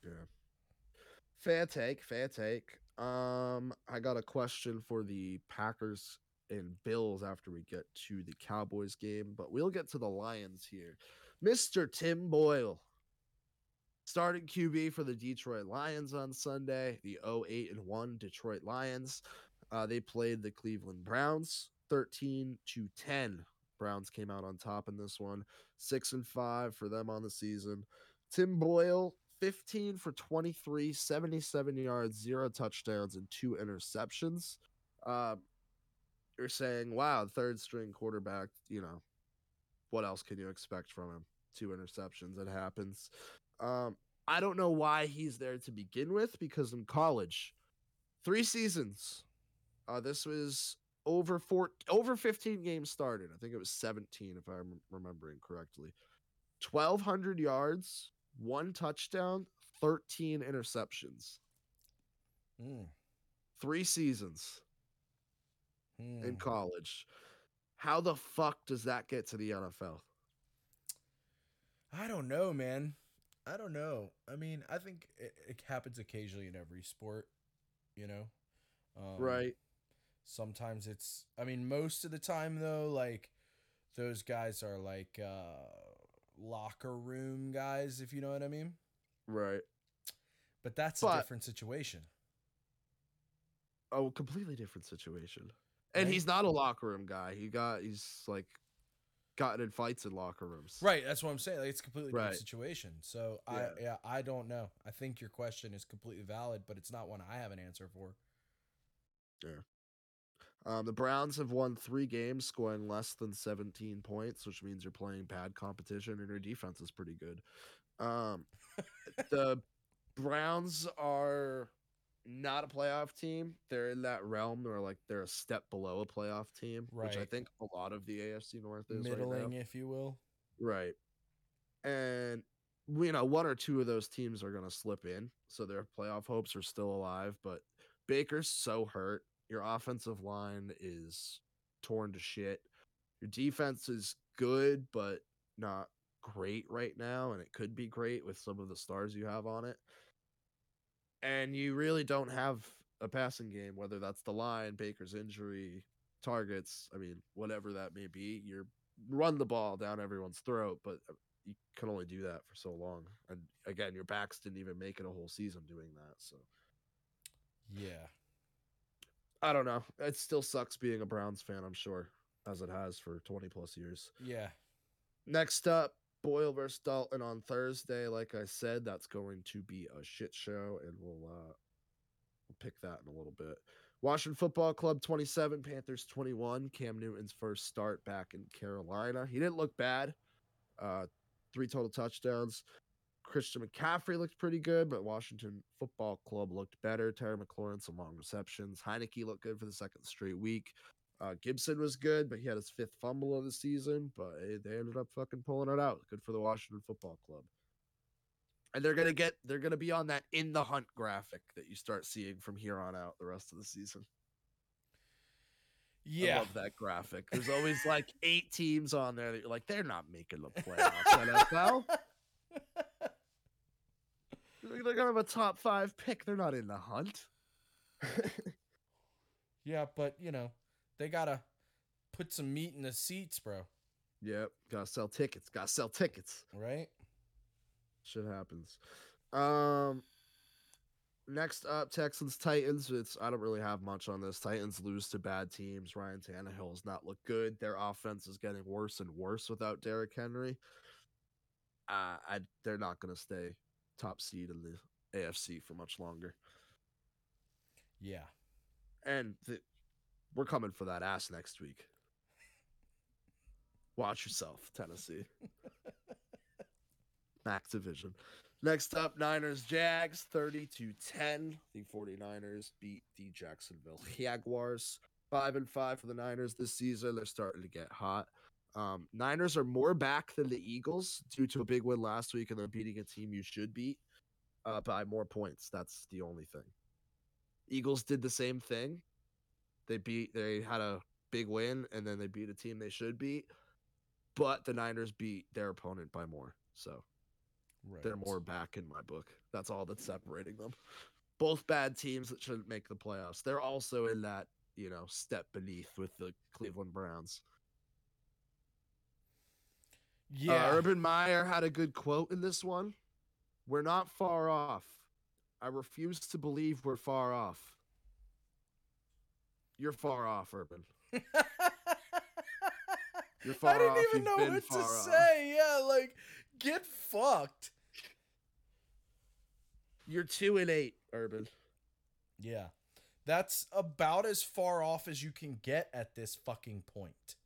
Yeah. Fair take, fair take. Um, I got a question for the Packers and Bills after we get to the Cowboys game, but we'll get to the Lions here. Mr. Tim Boyle, starting QB for the Detroit Lions on Sunday, the 08 and 1 Detroit Lions. Uh, they played the Cleveland Browns 13 to 10. Browns came out on top in this one. 6 and 5 for them on the season. Tim Boyle, 15 for 23, 77 yards, zero touchdowns, and two interceptions. Um, you're saying, wow, third string quarterback, you know, what else can you expect from him? Two interceptions, it happens. Um, I don't know why he's there to begin with because in college, three seasons. Uh, this was over four, over 15 games started. I think it was 17 if I'm remembering correctly. 1,200 yards, one touchdown, 13 interceptions, Mm, three seasons in mm. college. How the fuck does that get to the NFL? I don't know, man. I don't know. I mean, I think it, it happens occasionally in every sport. You know, um, right. Sometimes it's. I mean, most of the time though, like those guys are like uh locker room guys, if you know what I mean. Right. But that's a different situation. Oh, completely different situation. And Right. he's not a locker room guy. He got he's like gotten in fights in locker rooms. Right, that's what I'm saying. Like, it's a completely different Right. situation. So Yeah. I yeah, I don't know. I think your question is completely valid, but it's not one I have an answer for. Um, the Browns have won three games, scoring less than 17 points, which means you're playing bad competition and your defense is pretty good. Um, the Browns are not a playoff team. They're in that realm where like they're a step below a playoff team, which I think a lot of the AFC North is Middling, right now. if you will. Right. And you know, one or two of those teams are going to slip in, so their playoff hopes are still alive. But Baker's so hurt. Your offensive line is torn to shit. Your defense is good, but not great right now, and it could be great with some of the stars you have on it. And you really don't have a passing game, whether that's the line, Baker's injury, targets. I mean, whatever that may be. You're run the ball down everyone's throat, but uh, you can only do that for so long. And again, your backs didn't even make it a whole season doing that. So Yeah. I don't know. It still sucks being a Browns fan, I'm sure, as it has for 20 plus years. Yeah. Next up, Boyle versus Dalton on Thursday. Like I said, that's going to be a shit show, and we'll uh we'll pick that in a little bit. Washington Football Club 27, Panthers 21. Cam Newton's first start back in Carolina. He didn't look bad. Uh, three total touchdowns. Christian McCaffrey looked pretty good, but Washington Football Club looked better. Terry McLaurin, some long receptions. Heinicke looked good for the second straight week. Uh, Gibson was good, but he had his fifth fumble of the season. But they ended up fucking pulling it out. Good for the Washington Football Club. And they're gonna get they're gonna be on that in the hunt graphic that you start seeing from here on out the rest of the season. Yeah. I love that graphic. There's always like eight teams on there that you're like, they're not making the playoffs, NFL. They're gonna have a top five pick. They're not in the hunt. yeah, but you know, they gotta put some meat in the seats, bro. Yep, gotta sell tickets. Gotta sell tickets. Right? Shit happens. Um, next up, Texans Titans. It's I don't really have much on this. Titans lose to bad teams. Ryan Tannehill has not looked good. Their offense is getting worse and worse without Derrick Henry. Uh, I they're not gonna stay top seed in the AFC for much longer. Yeah. And the, we're coming for that ass next week. Watch yourself, Tennessee. Max division. Next up, Niners Jags 30 to 10. The 49ers beat the Jacksonville Jaguars. 5 and 5 for the Niners this season. They're starting to get hot. Um, Niners are more back than the Eagles due to a big win last week and they're beating a team you should beat uh, by more points. That's the only thing. Eagles did the same thing. They beat they had a big win and then they beat a team they should beat. But the Niners beat their opponent by more. So Right. they're more back in my book. That's all that's separating them. Both bad teams that shouldn't make the playoffs. They're also in that, you know, step beneath with the Cleveland Browns. Yeah. Uh, Urban Meyer had a good quote in this one. We're not far off. I refuse to believe we're far off. You're far off, Urban. You're far I didn't off. even You've know what to off. say. Yeah, like get fucked. You're two and eight, Urban. Yeah. That's about as far off as you can get at this fucking point.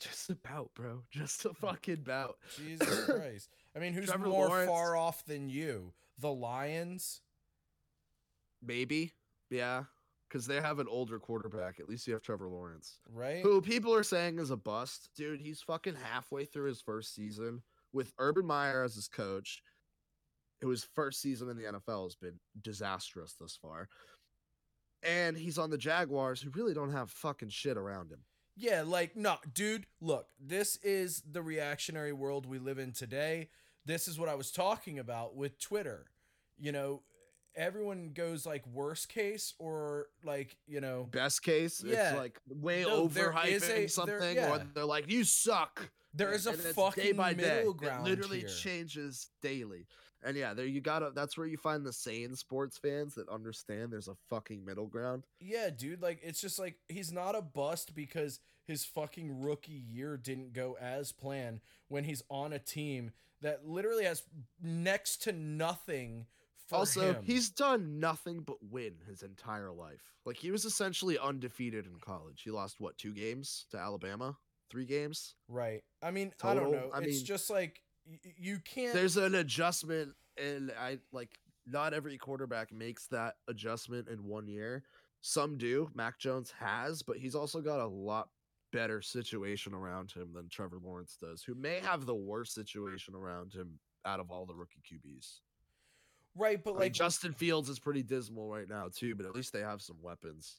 Just about, bro. Just a mm. fucking about. Jesus Christ. I mean, who's Trevor more Lawrence- far off than you? The Lions? Maybe. Yeah. Because they have an older quarterback. At least you have Trevor Lawrence. Right? Who people are saying is a bust. Dude, he's fucking halfway through his first season with Urban Meyer as his coach. Whose first season in the NFL has been disastrous thus far. And he's on the Jaguars, who really don't have fucking shit around him. Yeah, like, no, dude, look, this is the reactionary world we live in today. This is what I was talking about with Twitter. You know, everyone goes like worst case or like, you know, Best case, Yeah. it's like way No, there overhyping a- there- something, yeah. or they're like, you suck. there is a And it's fucking middle ground. It literally here. changes daily. And yeah, there you gotta that's where you find the sane sports fans that understand there's a fucking middle ground. Yeah, dude, like it's just like he's not a bust because his fucking rookie year didn't go as planned when he's on a team that literally has next to nothing for also, him. he's done nothing but win his entire life. Like he was essentially undefeated in college. He lost what, two games to Alabama? Three games? right. I mean, I don't know. I it's mean- just like you can't There's an adjustment and I like not every quarterback makes that adjustment in one year. Some do. Mac Jones has, but he's also got a lot better situation around him than Trevor Lawrence does, who may have the worst situation around him out of all the rookie QBs. right, but I mean, like Justin Fields is pretty dismal right now too, but at least they have some weapons.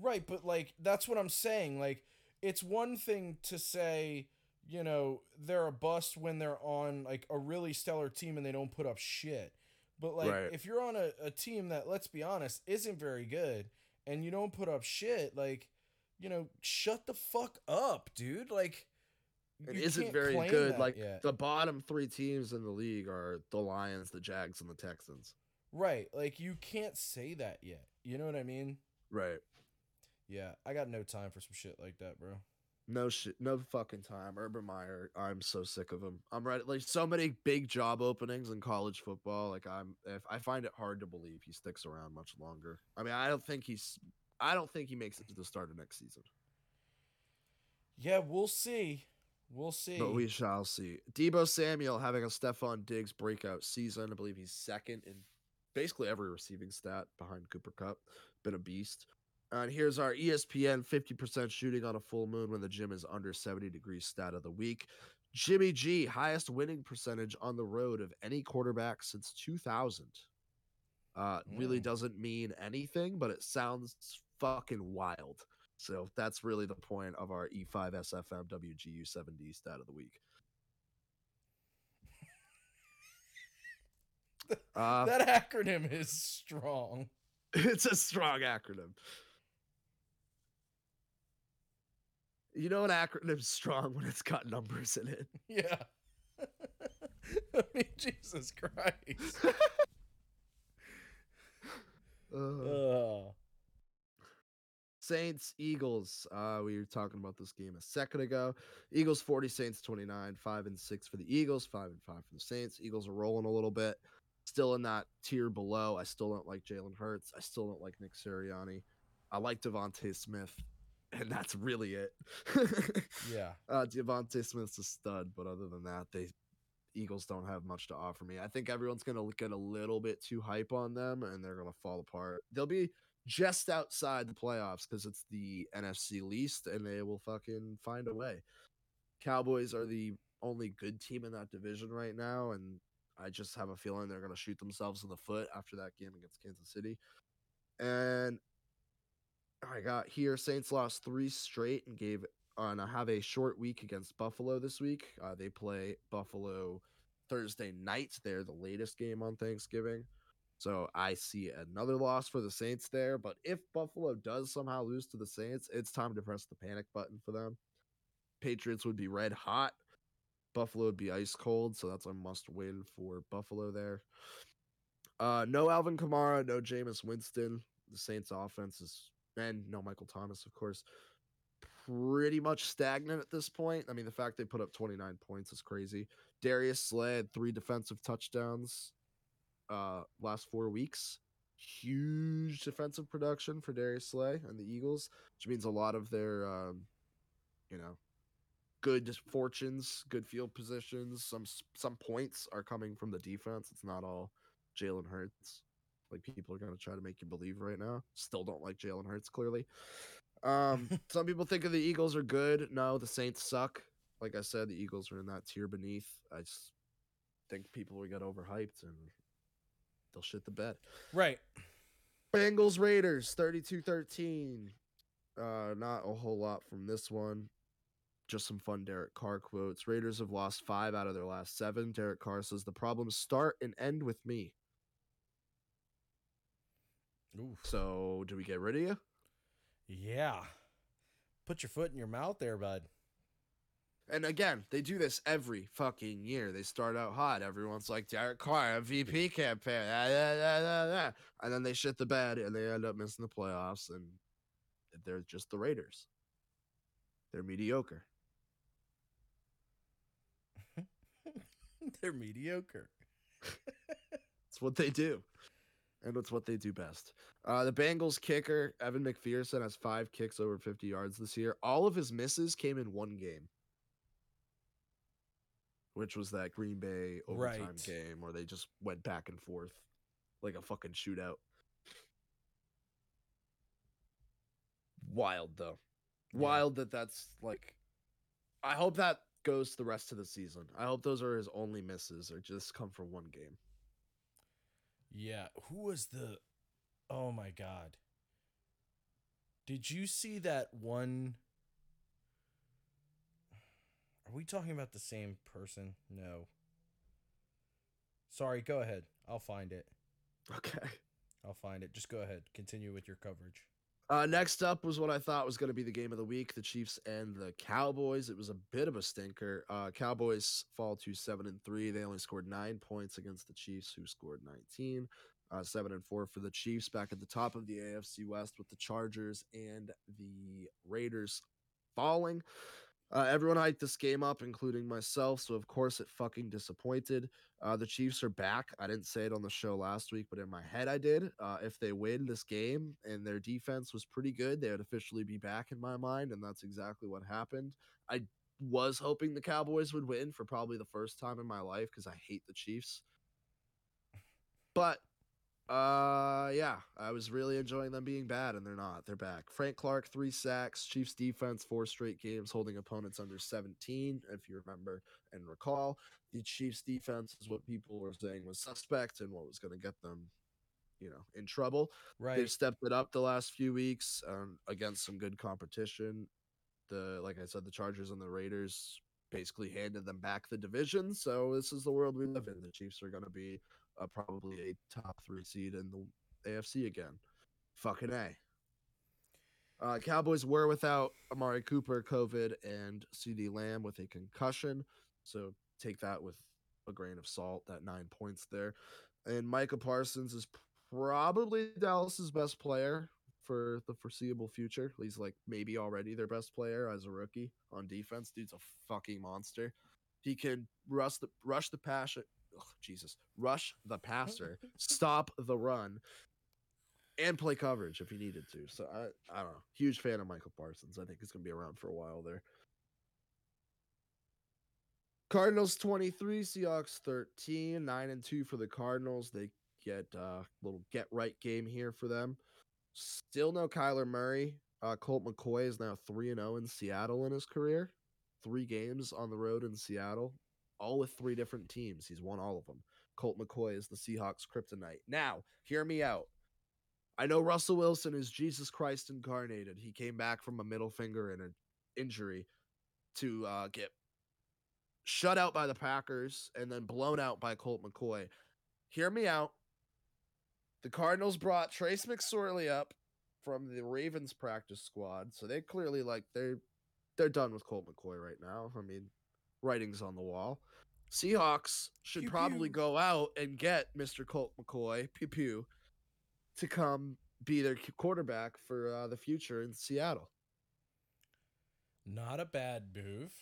Right, but like that's what I'm saying. Like it's one thing to say, you know, they're a bust when they're on like a really stellar team and they don't put up shit. But like Right. if you're on a, a team that, let's be honest, isn't very good and you don't put up shit, like, you know, shut the fuck up, dude. Like It isn't very good. Like yet. the bottom three teams in the league are the Lions, the Jags, and the Texans. Right. Like you can't say that yet. You know what I mean? Right. Yeah, I got no time for some shit like that, bro. No shit, no fucking time. Urban Meyer, I'm so sick of him. I'm ready. Like so many big job openings in college football. Like I'm, if I find it hard to believe he sticks around much longer. I mean, I don't think he's, I don't think he makes it to the start of next season. Yeah, we'll see. We'll see. But we shall see. Deebo Samuel having a Stefon Diggs breakout season. I believe he's second in basically every receiving stat behind Cooper Kupp. Been a beast. And here's our ESPN 50% shooting on a full moon when the gym is under 70 degrees stat of the week. Jimmy G, highest winning percentage on the road of any quarterback since 2000. Uh, really Mm. doesn't mean anything, but it sounds fucking wild. So that's really the point of our E E5 SFM WGU 7D stat of the week. Uh, that acronym is strong. it's a strong acronym. You know an acronym's strong when it's got numbers in it. Yeah. I mean, Jesus Christ. Uh, Uh, Saints, Eagles. Uh, we were talking about this game a second ago. Eagles 40, Saints 29, 5 and 6 for the Eagles, 5 and 5 for the Saints. Eagles are rolling a little bit. Still in that tier below. I still don't like Jalen Hurts. I still don't like Nick Sirianni. I like DeVonta Smith, and that's really it. yeah. uh DeVonta Smith's a stud, but other than that, they Eagles don't have much to offer me. I think everyone's gonna get a little bit too hype on them and they're gonna fall apart. They'll be just outside the playoffs because it's the NFC least and they will fucking find a way. Cowboys are the only good team in that division right now, and I just have a feeling they're gonna shoot themselves in the foot after that game against Kansas City. And I got here Saints lost three straight and gave on uh, have a short week against Buffalo this week. Uh, they play Buffalo Thursday night. They're the latest game on Thanksgiving. So I see another loss for the Saints there. But if Buffalo does somehow lose to the Saints, it's time to press the panic button for them. Patriots would be red hot. Buffalo would be ice cold. So that's a must win for Buffalo there. Uh, no Alvin Kamara, no Jameis Winston. The Saints offense is, and no Michael Thomas, of course pretty much stagnant at this point. I mean, the fact they put up 29 points is crazy. Darius Slay had three defensive touchdowns uh last four weeks. Huge defensive production for Darius Slay and the Eagles, which means a lot of their um, you know, good fortunes, good field positions, some some points are coming from the defense. It's not all Jalen Hurts. Like people are gonna try to make you believe right now. Still don't like Jalen Hurts, clearly. Um, some people think of the Eagles are good. No, the Saints suck. Like I said, the Eagles are in that tier beneath. I just think people will get overhyped and they'll shit the bed. Right. Bengals Raiders 32-13. Uh not a whole lot from this one. Just some fun Derek Carr quotes. Raiders have lost 5 out of their last 7. Derek Carr says the problems start and end with me. Oof. So, do we get rid of you? Yeah. Put your foot in your mouth there, bud. And again, they do this every fucking year. They start out hot. Everyone's like Derek Carr, MVP campaign, ah, da, da, da, da." and then they shit the bed and they end up missing the playoffs. And they're just the Raiders. They're mediocre. They're mediocre. That's what they do, and it's what they do best. Uh, the Bengals kicker Evan McPherson has five kicks over 50 yards this year. All of his misses came in one game, which was that Green Bay overtime Right. game where they just went back and forth like a fucking shootout. Wild though, Yeah. wild that that's like. I hope that goes the rest of the season. I hope those are his only misses or just come from one game. Yeah. Who was the. Oh my God. Did you see that one? Are we talking about the same person? No. Sorry, go ahead. I'll find it. Okay. I'll find it. Just go ahead. Continue with your coverage. Uh, next up was what I thought was going to be the game of the week: the Chiefs and the Cowboys. It was a bit of a stinker. Uh, Cowboys fall to seven and three. They only scored nine points against the Chiefs, who scored nineteen. Uh, seven and four for the Chiefs, back at the top of the AFC West with the Chargers and the Raiders falling. Uh, everyone hyped this game up, including myself. So of course it fucking disappointed. Uh, the Chiefs are back. I didn't say it on the show last week, but in my head I did. Uh, if they win this game and their defense was pretty good, they would officially be back in my mind, and that's exactly what happened. I was hoping the Cowboys would win for probably the first time in my life because I hate the Chiefs. But uh yeah, I was really enjoying them being bad and they're not. They're back. Frank Clark, three sacks, Chiefs defense, four straight games holding opponents under 17, if you remember and recall. The Chiefs defense is what people were saying was suspect and what was going to get them, you know, in trouble. Right. They've stepped it up the last few weeks um, against some good competition. The like I said, the Chargers and the Raiders basically handed them back the division. So this is the world we live in. The Chiefs are going to be probably a top three seed in the AFC again. Fucking a. Uh, Cowboys were without Amari Cooper, COVID, and CeeDee Lamb with a concussion. So take that with a grain of salt. That nine points there, and Micah Parsons is probably Dallas's best player for the foreseeable future. He's like maybe already their best player as a rookie on defense. Dude's a fucking monster. He can rush the rush the passion. Oh, Jesus, rush the passer, stop the run, and play coverage if he needed to. So I, I don't know. Huge fan of Michael Parsons. I think he's gonna be around for a while there. Cardinals 23, Seahawks 13, 9 and 2 for the Cardinals. They get a uh, little get right game here for them. Still no Kyler Murray. Uh, Colt McCoy is now 3 and 0 in Seattle in his career. Three games on the road in Seattle, all with three different teams. He's won all of them. Colt McCoy is the Seahawks kryptonite. Now, hear me out. I know Russell Wilson is Jesus Christ incarnated. He came back from a middle finger and an injury to uh, get shut out by the Packers and then blown out by Colt McCoy. Hear me out. The Cardinals brought Trace McSorley up from the Ravens practice squad, so they clearly like they're they're done with Colt McCoy right now. I mean, writing's on the wall. Seahawks should Pew, probably pew. go out and get Mr. Colt McCoy, pew pew, to come be their quarterback for uh, the future in Seattle. Not a bad move.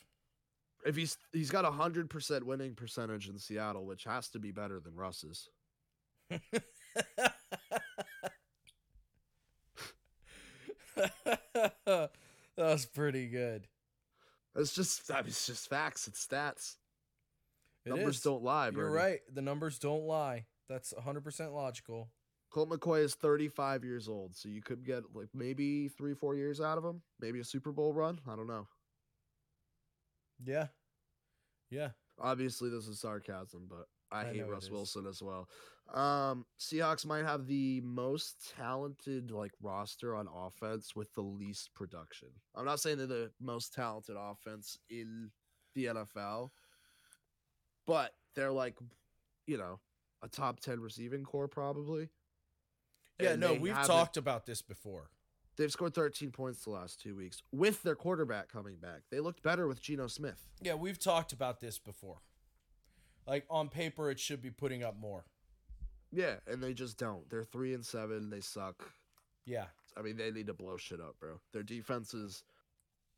If he's he's got a hundred percent winning percentage in Seattle, which has to be better than Russ's. that was pretty good. It's just I mean, it's just facts. It's stats. It Numbers is. don't lie, You're right. The numbers don't lie. That's 100% logical. Colt McCoy is 35 years old, so you could get like maybe three, four years out of him. Maybe a Super Bowl run. I don't know. Yeah. Yeah. Obviously, this is sarcasm, but I, I hate Russ. Wilson as well. Um, Seahawks might have the most talented like roster on offense with the least production. I'm not saying they're the most talented offense in the NFL, but they're like, you know, a top 10 receiving core probably. Yeah, And no, we've talked about this before. They've scored 13 points the last two weeks with their quarterback coming back. They looked better with Geno Smith. Yeah, we've talked about this before. Like on paper, it should be putting up more. Yeah, and they just don't. They're three and seven. They suck. Yeah. I mean, they need to blow shit up, bro. Their defense is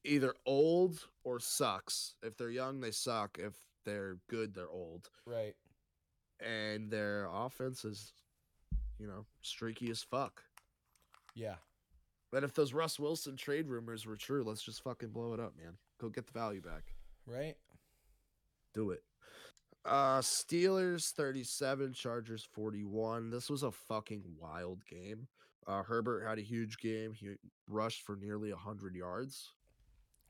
either old or sucks. If they're young, they suck. If they're good, they're old. Right. And their offense is, you know, streaky as fuck. Yeah. But if those Russ Wilson trade rumors were true, let's just fucking blow it up, man. Go get the value back. Right. Do it. Uh Steelers 37, Chargers 41. This was a fucking wild game. Uh Herbert had a huge game. He rushed for nearly 100 yards.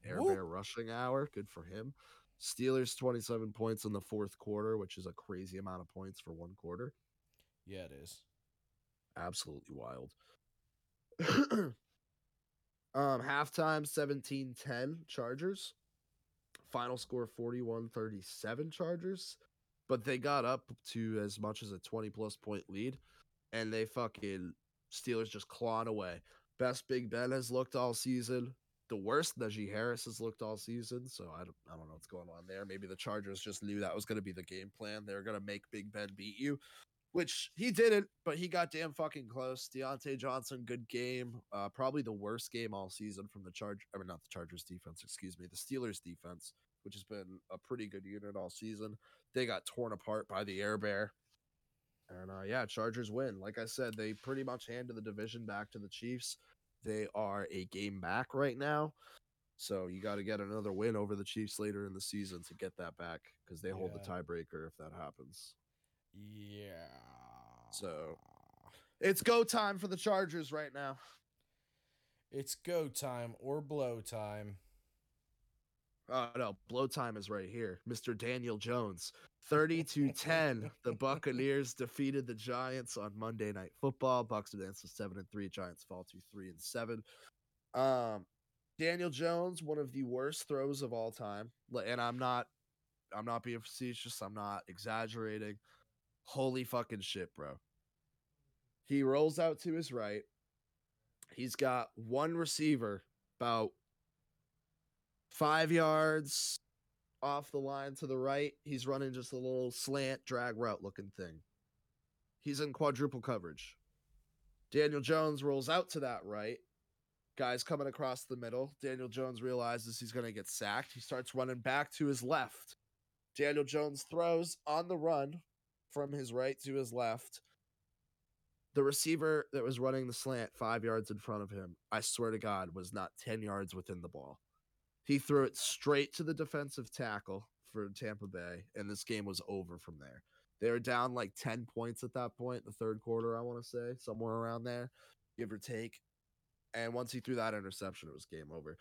Air Woo. Bear rushing hour, good for him. Steelers 27 points in the fourth quarter, which is a crazy amount of points for one quarter. Yeah, it is. Absolutely wild. um halftime 17-10 Chargers. Final score 41-37 Chargers. But they got up to as much as a 20 plus point lead and they fucking Steelers just clawed away. Best Big Ben has looked all season. The worst Najee Harris has looked all season. So I don't, I don't know what's going on there. Maybe the Chargers just knew that was going to be the game plan. They were going to make Big Ben beat you. Which he didn't, but he got damn fucking close. Diontae Johnson, good game. Uh, probably the worst game all season from the Charge. I mean, not the Chargers defense, excuse me, the Steelers defense, which has been a pretty good unit all season. They got torn apart by the Air Bear. And uh, yeah, Chargers win. Like I said, they pretty much handed the division back to the Chiefs. They are a game back right now. So you got to get another win over the Chiefs later in the season to get that back because they hold the tiebreaker if that happens. Yeah. So- It's go time for the Chargers right now. it's go time or blow time. Oh no, blow time is right here. Mr. Daniel Jones. 30 to 10. The Buccaneers defeated the Giants on Monday Night Football. Bucs advance to 7 and 3. Giants fall to 3 and 7. Um Daniel Jones, one of the worst throws of all time. And I'm not I'm not being facetious. I'm not exaggerating. Holy fucking shit, bro. He rolls out to his right. He's got one receiver about five yards off the line to the right. He's running just a little slant drag route looking thing. He's in quadruple coverage. Daniel Jones rolls out to that right. Guys coming across the middle. Daniel Jones realizes he's going to get sacked. He starts running back to his left. Daniel Jones throws on the run from his right to his left. The receiver that was running the slant five yards in front of him, I swear to God, was not 10 yards within the ball. He threw it straight to the defensive tackle for Tampa Bay, and this game was over from there. They were down like 10 points at that point, the third quarter, I want to say, somewhere around there, give or take. And once he threw that interception, it was game over.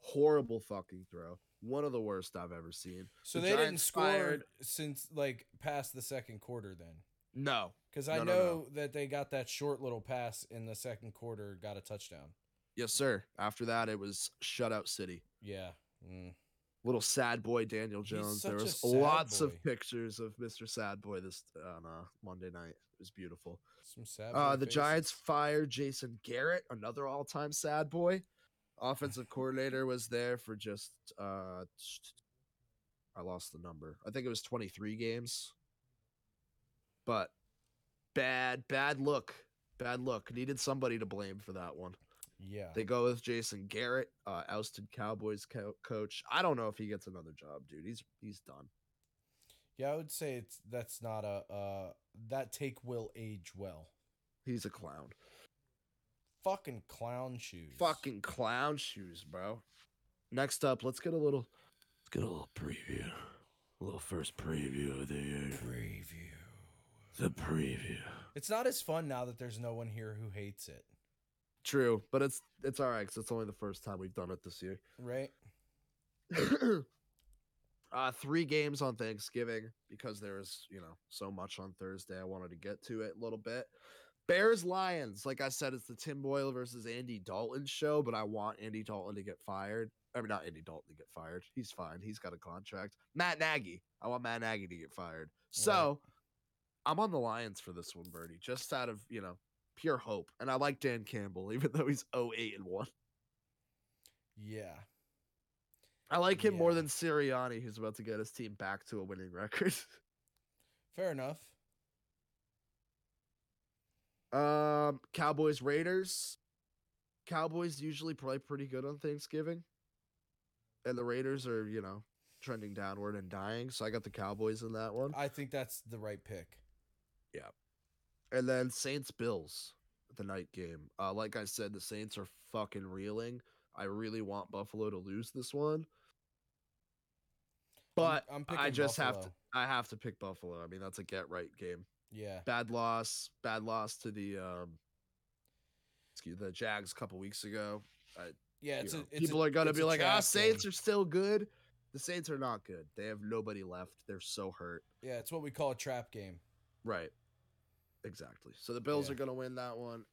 Horrible fucking throw. One of the worst I've ever seen. So The they didn't score fired- since like past the second quarter then. No. Because I No, know no, no. that they got that short little pass in the second quarter, got a touchdown. Yes, sir. After that, it was shutout city. Yeah. Mm. Little sad boy Daniel Jones. There was lots boy. of pictures of Mr. Sad Boy this on uh, Monday night. It was beautiful. Some sad. Uh, the faces. Giants fired Jason Garrett, another all-time sad boy. Offensive coordinator was there for just uh, I lost the number. I think it was 23 games. But bad, bad look, bad look. Needed somebody to blame for that one. Yeah. They go with Jason Garrett, uh, ousted Cowboys co- coach. I don't know if he gets another job, dude. He's he's done. Yeah, I would say it's that's not a uh that take will age well. He's a clown. Fucking clown shoes. Fucking clown shoes, bro. Next up, let's get a little let's get a little preview. A little first preview of the year. preview. The preview. It's not as fun now that there's no one here who hates it, True, but it's it's all right because it's only the first time we've done it this year. right? uh, three games on Thanksgiving because there was, you know, so much on Thursday. I wanted to get to it a little bit. Bears Lions, like I said, it's the Tim Boyle versus Andy Dalton show, but I want Andy Dalton to get fired. I mean, not Andy Dalton to get fired. He's fine. He's got a contract. Matt Nagy. I want Matt Nagy to get fired. So I'm on the Lions for this one, Bernie, just out of, you know, pure hope. And I like Dan Campbell, even though he's 08 and 1. Yeah. I like him more than Sirianni, who's about to get his team back to a winning record. Fair enough. Um, Cowboys Raiders. Cowboys usually play pretty good on Thanksgiving, and the Raiders are you know trending downward and dying. So I got the Cowboys in that one, I think that's the right pick. Yeah, and then Saints Bills, the night game. Uh, like I said, the Saints are fucking reeling. I really want Buffalo to lose this one, but I'm I picking just have to. I have to pick Buffalo. I mean, that's a get right game. Yeah. bad loss bad loss to the um excuse the jags a couple weeks ago Yeah, You it's a, it's people a, are gonna be like ah saints game. are still good the saints are not good they have nobody left they're so hurt Yeah, it's what we call a trap game. right exactly so the bills Yeah. are gonna win that one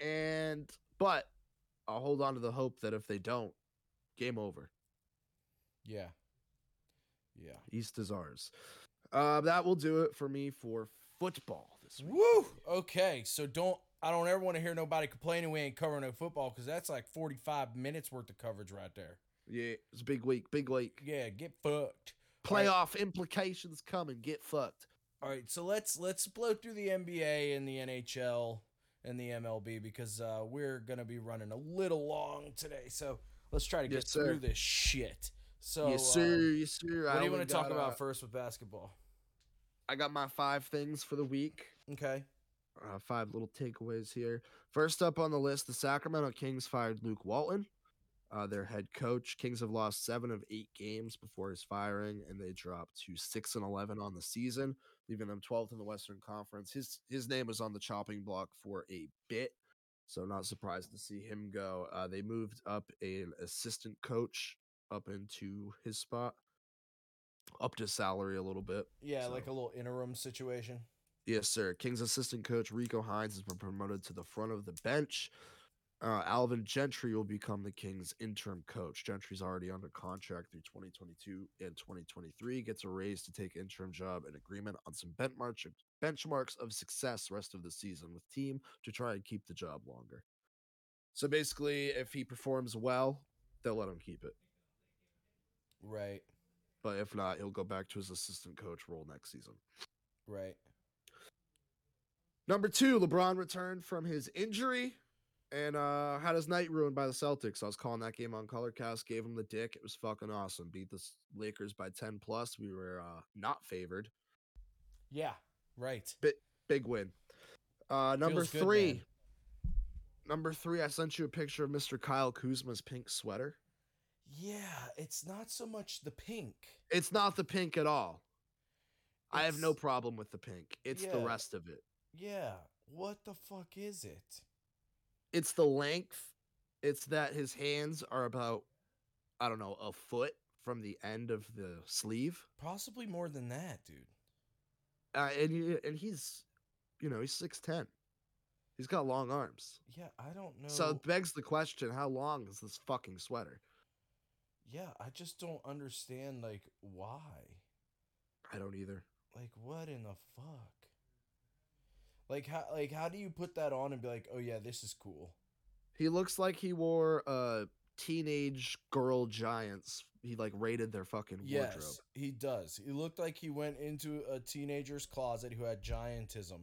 and but i'll hold on to the hope that if they don't game over Yeah. Yeah. east is ours uh, that will do it for me for football this week Woo! Okay, so don't I don't ever want to hear nobody complaining we ain't covering no football because that's like 45 minutes worth of coverage right there. yeah it's a big week big week Yeah, get fucked. playoff implications coming. Get fucked. All right, so let's let's blow through the NBA and the NHL and the MLB because uh, we're gonna be running a little long today. So let's try to get Yes, through sir. this shit. So yes, uh, sir. Yes, sir. what I do you want to talk about uh, first with basketball? I got my five things for the week. Okay. Uh, five little takeaways here. First up on the list, the Sacramento Kings fired Luke Walton, uh, their head coach. Kings have lost seven of eight games before his firing, and they dropped to six and eleven on the season, leaving them 12th in the Western Conference. His his name was on the chopping block for a bit, so not surprised to see him go. Uh, they moved up an assistant coach up into his spot, upped his salary a little bit. Yeah, like a little interim situation. Yes, sir. Kings assistant coach Rico Hines has been promoted to the front of the bench. Uh, Alvin Gentry will become the Kings interim coach. Gentry's already under contract through 2022 and 2023. Gets a raise to take interim job and agreement on some benchmark benchmarks of success rest of the season with team to try and keep the job longer. So basically, if he performs well, they'll let him keep it. Right. But if not, he'll go back to his assistant coach role next season. Right. Number two, LeBron returned from his injury and uh had his night ruined by the Celtics. I was calling that game on Colorcast, gave him the dick. It was fucking awesome. Beat the Lakers by 10 plus. We were uh not favored. Yeah. Right. Big win. Uh number Feels three. Number three, I sent you a picture of Mr. Kyle Kuzma's pink sweater. Yeah, it's not so much the pink. It's not the pink at all. I have no problem with the pink. It's the rest of it. Yeah. What the fuck is it? It's the length. It's that his hands are about, I don't know, a foot from the end of the sleeve. Possibly more than that, dude. Uh, and and he's, you know, he's six ten. He's got long arms. Yeah, I don't know. So it begs the question: How long is this fucking sweater? Yeah, I just don't understand like why. I don't either. Like what in the fuck? Like how like how do you put that on and be like, "Oh yeah, this is cool." He looks like he wore a teenage girl giants. He like raided their fucking wardrobe. Yes, he does. He looked like he went into a teenager's closet who had giantism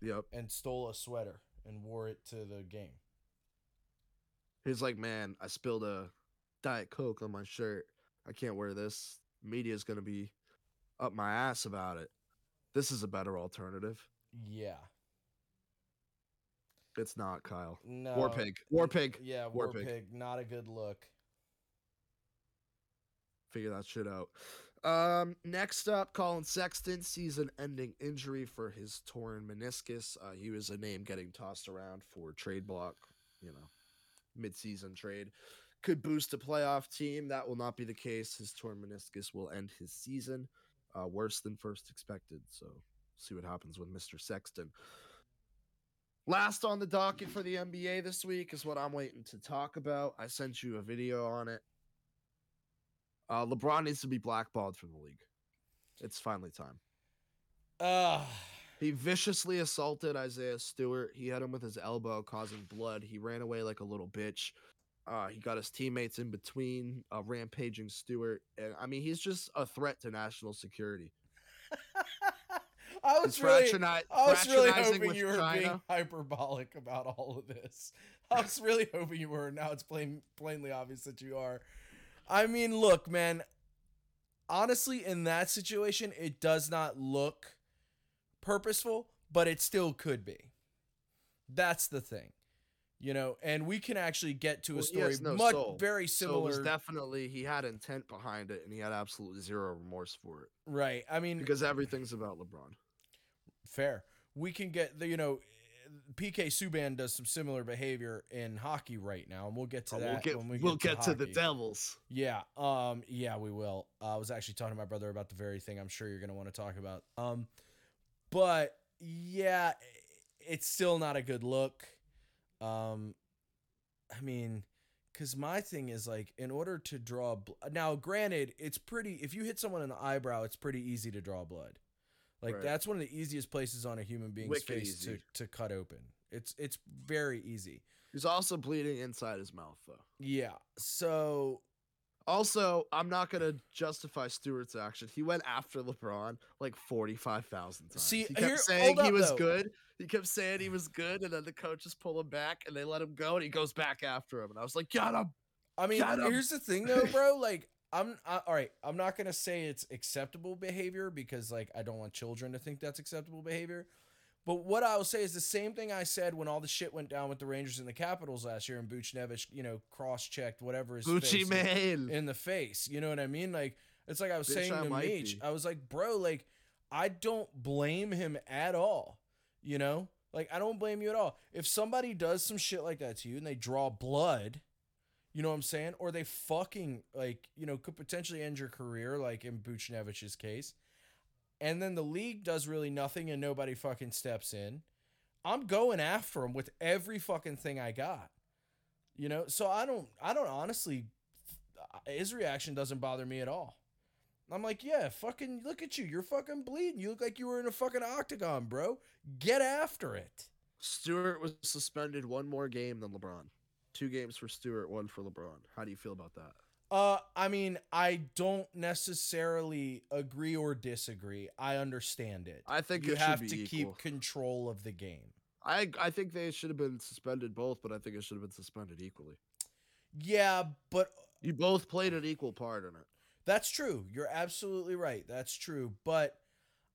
Yep. and stole a sweater and wore it to the game. He's like, man, I spilled a diet coke on my shirt. I can't wear this. Media is gonna be up my ass about it. This is a better alternative. Yeah. It's not Kyle. No. War pig. War pig. Yeah, War war, pig. pig. Not a good look. Figure that shit out. Um, next up, Collin Sexton, season-ending injury for his torn meniscus. Uh, he was a name getting tossed around for trade block, you know, mid-season trade. Could boost a playoff team. That will not be the case. His torn meniscus will end his season, uh, worse than first expected. So, see what happens with Mr. Sexton. Last on the docket for the NBA this week is what I'm waiting to talk about. I sent you a video on it. Uh, LeBron needs to be blackballed from the league. It's finally time. Ah, He viciously assaulted Isaiah Stewart. He had him with his elbow, causing blood. He ran away like a little bitch. Uh, he got his teammates in between, uh, rampaging Stewart. And I mean, he's just a threat to national security. I was really, I was really hoping you were being hyperbolic about all of this. I was really hoping you were. Now it's plain, plainly obvious that you are. I mean, look, man. Honestly, in that situation, it does not look purposeful, but it still could be. That's the thing, you know. And we can actually get to a Well, story no much soul. very So it similar, was definitely he had intent behind it, and he had absolutely zero remorse for it right? I mean, because everything's about LeBron. Fair. We can get the you know, PK Subban does some similar behavior in hockey right now, and we'll get to Uh, that we'll get when we we'll get, get to the. Devils. Yeah. Um. Yeah, we will. Uh, I was actually talking to my brother about the very thing. I'm sure you're gonna want to talk about. Um, but yeah, it's still not a good look. Um, I mean, because my thing is like, in order to draw bl- now, granted, it's pretty. If you hit someone in the eyebrow, it's pretty easy to draw blood. Like Right. that's one of the easiest places on a human being's Wicked face to, to cut open. It's it's very easy. He's also bleeding inside his mouth, though. Yeah. So Also, I'm not gonna justify Stewart's action. He went after LeBron like 45,000 times. See, he kept here- saying he up, was though. good. He kept saying he was good, and then the coaches pull him back, and they let him go, and he goes back after him. And I was like, "Get him!" I mean, here's the thing though, bro. Like, I'm I, all right. I'm not gonna say it's acceptable behavior because like I don't want children to think that's acceptable behavior. But what I will say is the same thing I said when all the shit went down with the Rangers and the Capitals last year, and Buchnevich, you know, cross-checked whatever his Gucci man. in the face. You know what I mean? Like it's like I was Bitch, saying I to Meech. I was like, bro, like I don't blame him at all. You know, like I don't blame you at all. If somebody does some shit like that to you and they draw blood, you know what I'm saying, or they fucking like you know could potentially end your career, like in Buchnevich's case, and then the league does really nothing and nobody fucking steps in. I'm going after him with every fucking thing I got. You know, so I don't I don't honestly uh, his reaction doesn't bother me at all. I'm like, yeah, fucking look at you. You're fucking bleeding. You look like you were in a fucking octagon, bro. Get after it. Stewart was suspended one more game than LeBron. Two games for Stewart, one for LeBron. How do you feel about that? Uh, I mean, I don't necessarily agree or disagree. I understand it. I think you it should have to equal. keep control of the game. I I think they should have been suspended both, but I think it should have been suspended equally. Yeah, but You both played an equal part in it. That's true. You're absolutely right. That's true. But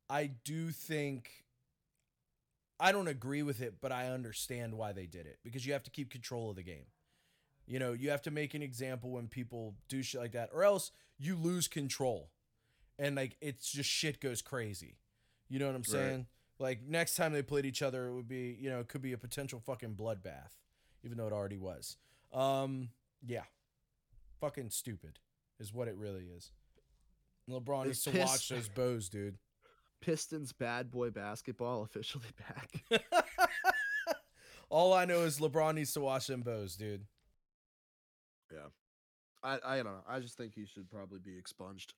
I do think I don't agree with it, but I understand why they did it because you have to keep control of the game. You know, you have to make an example when people do shit like that, or else you lose control, and like it's just shit goes crazy. You know what I'm Right. saying? Like next time they played each other, it would be you know it could be a potential fucking bloodbath, even though it already was. Um, yeah, fucking stupid is what it really is. LeBron It's needs to watch those bows, dude. Pistons bad boy basketball officially back. All I know is LeBron needs to watch them bows, dude. I I don't know. I just think he should probably be expunged.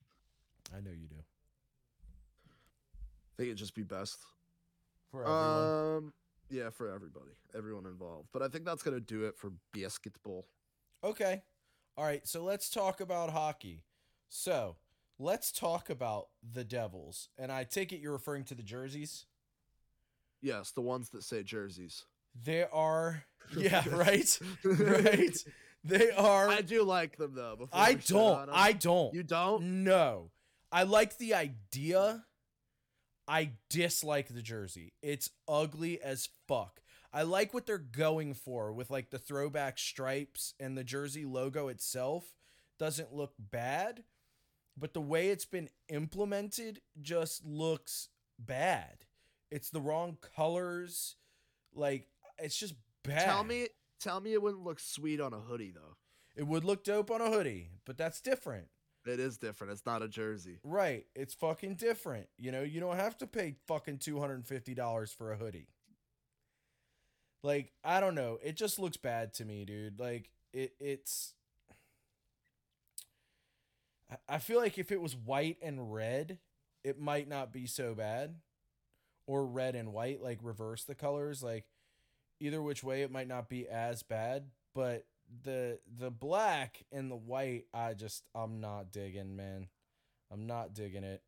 I know you do. I think it'd just be best. For everyone. Um yeah, for everybody. Everyone involved. But I think that's gonna do it for basketball. Okay. All right. So let's talk about hockey. So let's talk about the Devils. And I take it you're referring to the jerseys. Yes, the ones that say jerseys. There are, yeah, right, right. They are. I do like them though. Before I we shit on don't. I don't. You don't? No. I like the idea. I dislike the jersey. It's ugly as fuck. I like what they're going for with like the throwback stripes and the jersey logo itself doesn't look bad, but the way it's been implemented just looks bad. It's the wrong colors. Like it's just bad. Tell me tell me it wouldn't look sweet on a hoodie though. it would look dope on a hoodie, but that's different. It is different. It's not a jersey. Right. It's fucking different. You know, you don't have to pay fucking $250 for a hoodie. Like, I don't know. It just looks bad to me, dude. Like, it it's I- I feel like if it was white and red, it might not be so bad. Or red and white, like reverse the colors, like either which way it might not be as bad, but the the black and the white I just I'm not digging, man. I'm not digging it.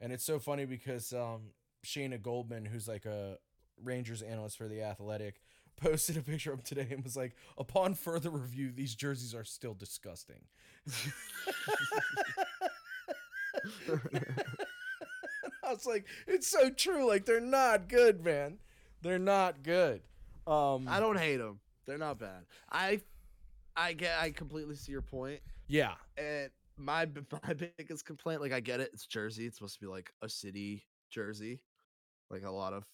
And it's so funny because um Shayna Goldman, who's like a Rangers analyst for the Athletic, posted a picture of today and was like, upon further review, these jerseys are still disgusting. I was like, it's so true. Like they're not good, man. They're not good. Um I don't hate them. They're not bad. I I get I completely see your point. Yeah. And my my biggest complaint, like I get it, it's Jersey. It's supposed to be like a city jersey, like a lot of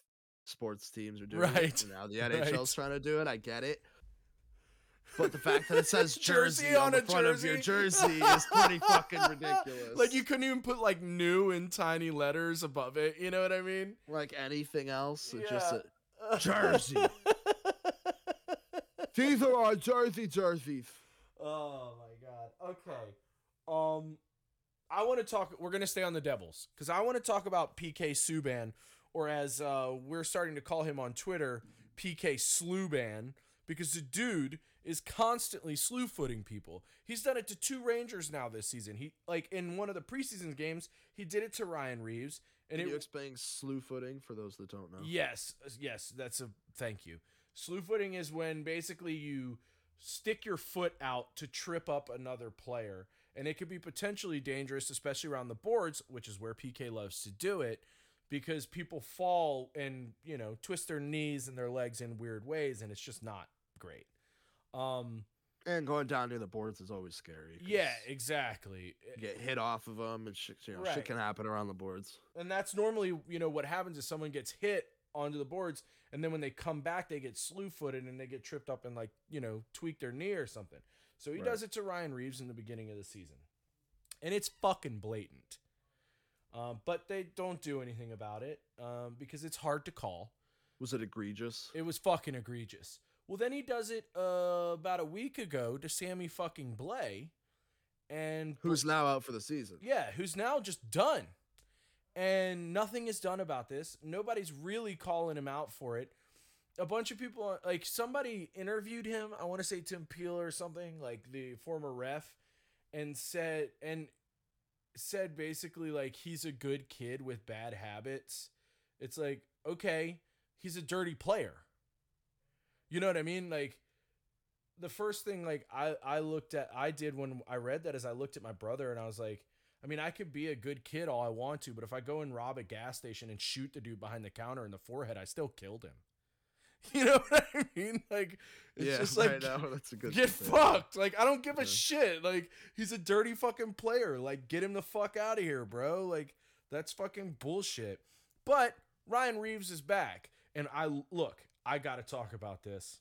sports teams are doing. it, Right, and now the NHL's right. trying to do it. I get it. But the fact that it says Jersey Jersey, on, on the a front of your jersey. jersey is pretty fucking ridiculous. Like you couldn't even put like new in tiny letters above it. You know what I mean? like anything else, it's just a, Jersey. these are our Jersey jerseys. Oh my god. Okay. Um I want to talk we're going to stay on the Devils cuz I want to talk about PK Subban or as uh we're starting to call him on Twitter, PK Sluban because the dude is constantly slew footing people. He's done it to two Rangers now this season. He like in one of the preseason games, he did it to Ryan Reaves. And Can it, you explain slew footing for those that don't know? Yes, yes, that's a thank you. Slew footing is when basically you stick your foot out to trip up another player, and it could be potentially dangerous, especially around the boards, which is where PK loves to do it, because people fall and you know twist their knees and their legs in weird ways, and it's just not great. Um, And going down near the boards is always scary. yeah, exactly. you get hit off of them, and shit, you know, Right. shit can happen around the boards. and that's normally you know what happens is someone gets hit onto the boards and then when they come back they get slew footed and they get tripped up and like you know tweak their knee or something so he Right. does it to ryan reaves in the beginning of the season and it's fucking blatant um, but they don't do anything about it um, because it's hard to call Was it egregious? it was fucking egregious well then he does it uh, about a week ago to sammy fucking blais and Who's now out for the season? yeah, who's now just done. And nothing is done about this. Nobody's really calling him out for it. A bunch of people, like somebody interviewed him, I want to say Tim Peel or something, like the former ref, and said, and said basically like he's a good kid with bad habits. It's like, okay, he's a dirty player. You know what I mean? Like, the first thing like I I looked at I did when I read that is I looked at my brother and I was like, I mean, I could be a good kid all I want to, but if I go and rob a gas station and shoot the dude behind the counter in the forehead, I still killed him. You know what I mean? Like it's yeah, just like right now that's a good. get fucked. Like I don't give a shit. Like he's a dirty fucking player. Like get him the fuck out of here, bro. Like that's fucking bullshit. But Ryan Reaves is back, and I look. I got to talk about this.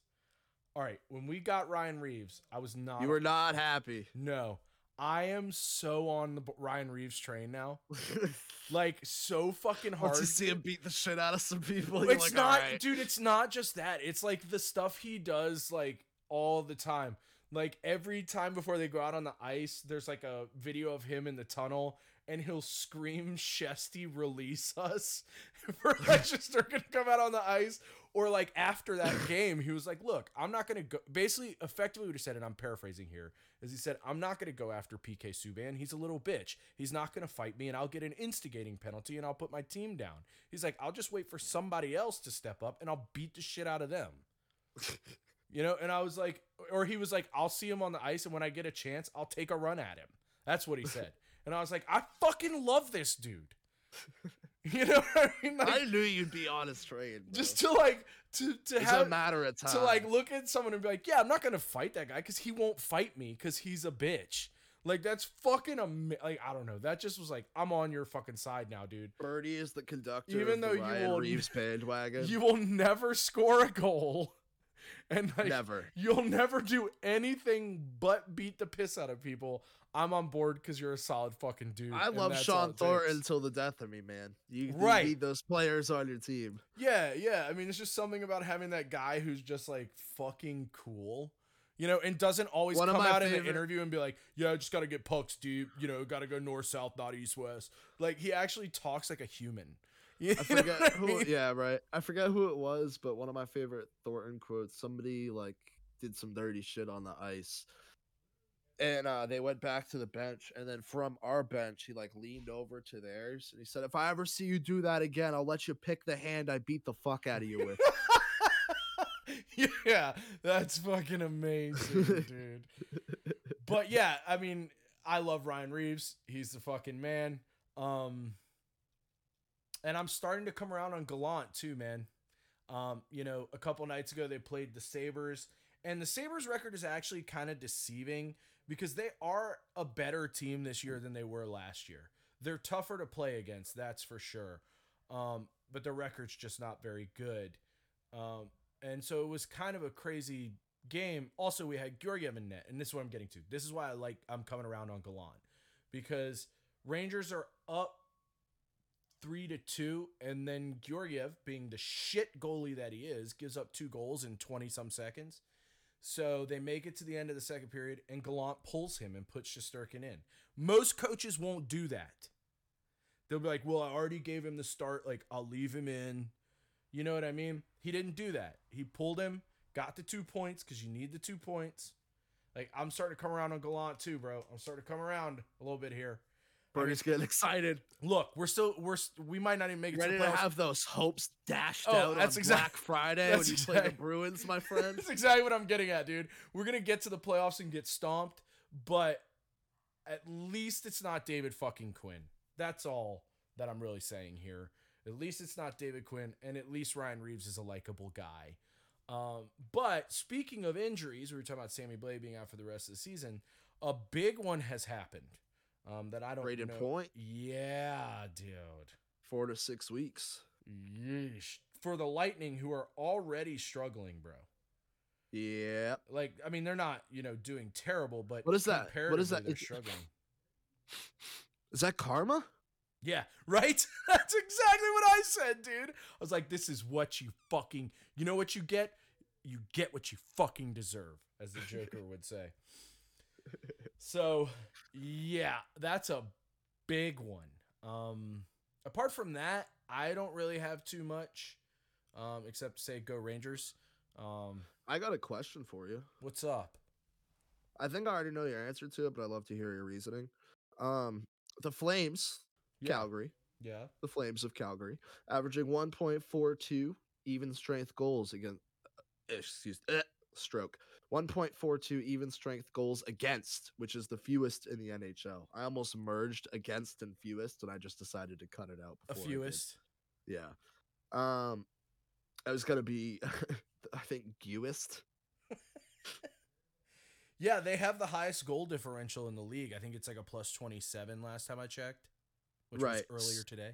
All right, when we got Ryan Reaves, I was not. You were not happy. no. I am so on the Ryan Reaves train now. Like so fucking hard. to see him beat the shit out of some people, it's like, not, dude. It's not just that. It's like the stuff he does, like all the time. Like every time before they go out on the ice, there's like a video of him in the tunnel, and he'll scream, "Shesty, release us!" for like just they're gonna come out on the ice. Or like after that game, he was like, "Look, I'm not gonna go." Basically, effectively, what he said, and I'm paraphrasing here, is he said, "I'm not gonna go after PK Subban. He's a little bitch. He's not gonna fight me, and I'll get an instigating penalty, and I'll put my team down." He's like, "I'll just wait for somebody else to step up, and I'll beat the shit out of them." you know, and I was like, or he was like, "I'll see him on the ice, and when I get a chance, I'll take a run at him." That's what he said, and I was like, "I fucking love this dude." You know what I mean? Like, I knew you'd be on his train. Bro. just to like to to it's have a matter of time. to like look at someone and be like, yeah, I'm not gonna fight that guy because he won't fight me because he's a bitch. Like that's fucking am- like I don't know. That just was like I'm on your fucking side now, dude. Birdie is the conductor. Even of the though you will- Reaves bandwagon. You will never score a goal, and like never. you'll never do anything but beat the piss out of people. I'm on board because you're a solid fucking dude. I love Shawn Thornton until the death of me, man. You, you Right. need those players on your team. Yeah, yeah. I mean, it's just something about having that guy who's just like fucking cool, you know, and doesn't always One come out in an interview and be like, "Yeah, I just got to get pucks deep," you know, got to go north south, not east west. Like he actually talks like a human. You I forget I who. Yeah, right. I forget who it was, but one of my favorite Thornton quotes. Somebody like did some dirty shit on the ice, and uh, they went back to the bench, and then from our bench, he like leaned over to theirs, and he said, "If I ever see you do that again, I'll let you pick the hand I beat the fuck out of you with." yeah, that's fucking amazing, dude. But yeah, I mean, I love Ryan Reaves. He's the fucking man. Um and I'm starting to come around on Gallant too, man. Um, you know, a couple nights ago they played the Sabres, and the Sabres record is actually kind of deceiving because they are a better team this year than they were last year. They're tougher to play against, that's for sure. Um, but their record's just not very good. Um, and so it was kind of a crazy game. Also, we had Georgiev in net, and this is what I'm getting to. This is why I like I'm coming around on Gallant because Rangers are up three to two, and then Georgiev, being the shit goalie that he is, gives up two goals in 20 some seconds. So they make it to the end of the second period, and Gallant pulls him and puts Shesterkin in. Most coaches won't do that. They'll be like, "Well, I already gave him the start. Like, I'll leave him in." You know what I mean? He didn't do that. He pulled him, got the two points because you need the two points. Like I'm starting to come around on Gallant too, bro. I'm starting to come around a little bit here. Bernie's getting excited. Look, we're still we're we might not even make it Ready to playoffs. have those hopes dashed Oh, out that's on exact- Black Friday that's when you play the Bruins, my friend. That's exactly what I'm getting at, dude. We're gonna get to the playoffs and get stomped, but at least it's not David fucking Quinn. That's all that I'm really saying here. At least it's not David Quinn, and at least Ryan Reaves is a likable guy. Um, but speaking of injuries, we were talking about Sammy Blais being out for the rest of the season. A big one has happened um, that I don't Brayden know. Point, Yeah, dude. four to six weeks. Yeesh. For the Lightning, who are already struggling, bro. Yeah. Like, I mean, they're not, you know, doing terrible, but What is that? What is that? They're struggling. Is that karma? Yeah, right. That's exactly what I said, dude. I was like, this is what you fucking. You know what you get? You get what you fucking deserve, as the Joker would say. So, yeah, that's a big one. Um, apart from that, I don't really have too much, um, except to say go Rangers. Um, I got a question for you. what's up? I think I already know your answer to it, but I'd love to hear your reasoning. Um, the Flames, Yeah. Calgary, Yeah. the Flames of Calgary, averaging 1.42 even strength goals against. Excuse eh, stroke. 1.42 even strength goals against, which is the fewest in the NHL. I almost merged against and fewest, and I just decided to cut it out. A fewest. Yeah. Um, I was gonna be, I think, fewest. Yeah, they have the highest goal differential in the league. I think it's like a plus 27 last time I checked, which Right. was earlier today.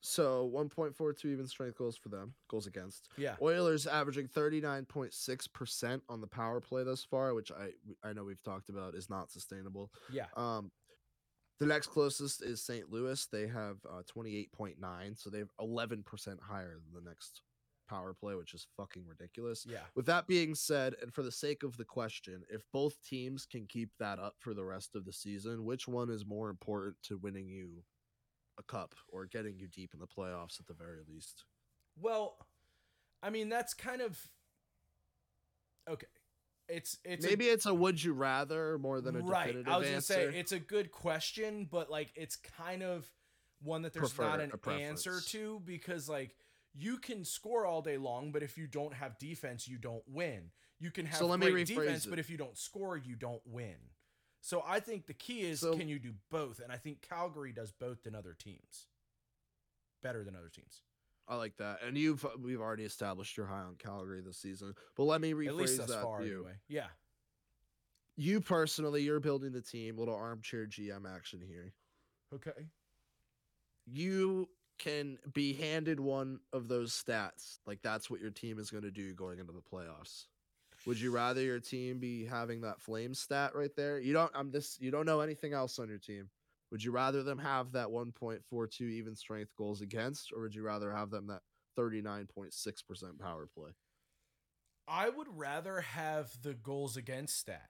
So 1.42 even strength goals for them, goals against. Yeah. Oilers averaging 39.6% on the power play thus far, which I I know we've talked about is not sustainable. Yeah. Um the next closest is St. Louis. They have uh, 28.9, so they're 11% higher than the next power play, which is fucking ridiculous. Yeah. With that being said, and for the sake of the question, if both teams can keep that up for the rest of the season, which one is more important to winning you a cup or getting you deep in the playoffs at the very least? Well, I mean, that's kind of okay. It's it's a- Maybe it's a would you rather more than a right. definitive I was gonna answer. say it's a good question, but like it's kind of one that there's Prefer- not an answer to because like you can score all day long, but if you don't have defense, you don't win. You can have So let me great rephrase defense, it. but if you don't score, you don't win. So I think the key is So- can you do both? And I think Calgary does both than other teams. Better than other teams. I like that. And you've we've already established you're high on Calgary this season. But let me rephrase At least thus that far, you. anyway. Yeah. You personally, you're building the team. Little armchair GM action here. Okay. you can be handed one of those stats. Like that's what your team is going to do going into the playoffs. Would you rather your team be having that flame stat right there? You don't I'm this you don't know anything else on your team. Would you rather them have that 1.42 even strength goals against or would you rather have them that 39.6% power play? I would rather have the goals against stat.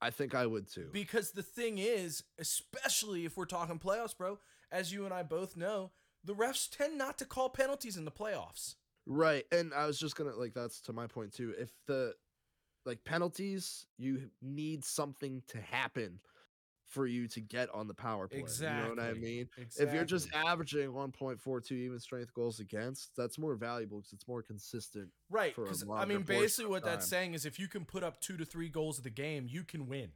I think I would too. Because the thing is, especially if we're talking playoffs, bro, as you and I both know, the refs tend not to call penalties in the playoffs. Right. And I was just going to like that's to my point too. If the like penalties, you need something to happen for you to get on the power play. Exactly. You know what I Exactly. mean? If you're just averaging 1.42 even strength goals against, that's more valuable because it's more consistent. right, because I mean, basically, what that's saying is if you can put up two to three goals of the game, you can win.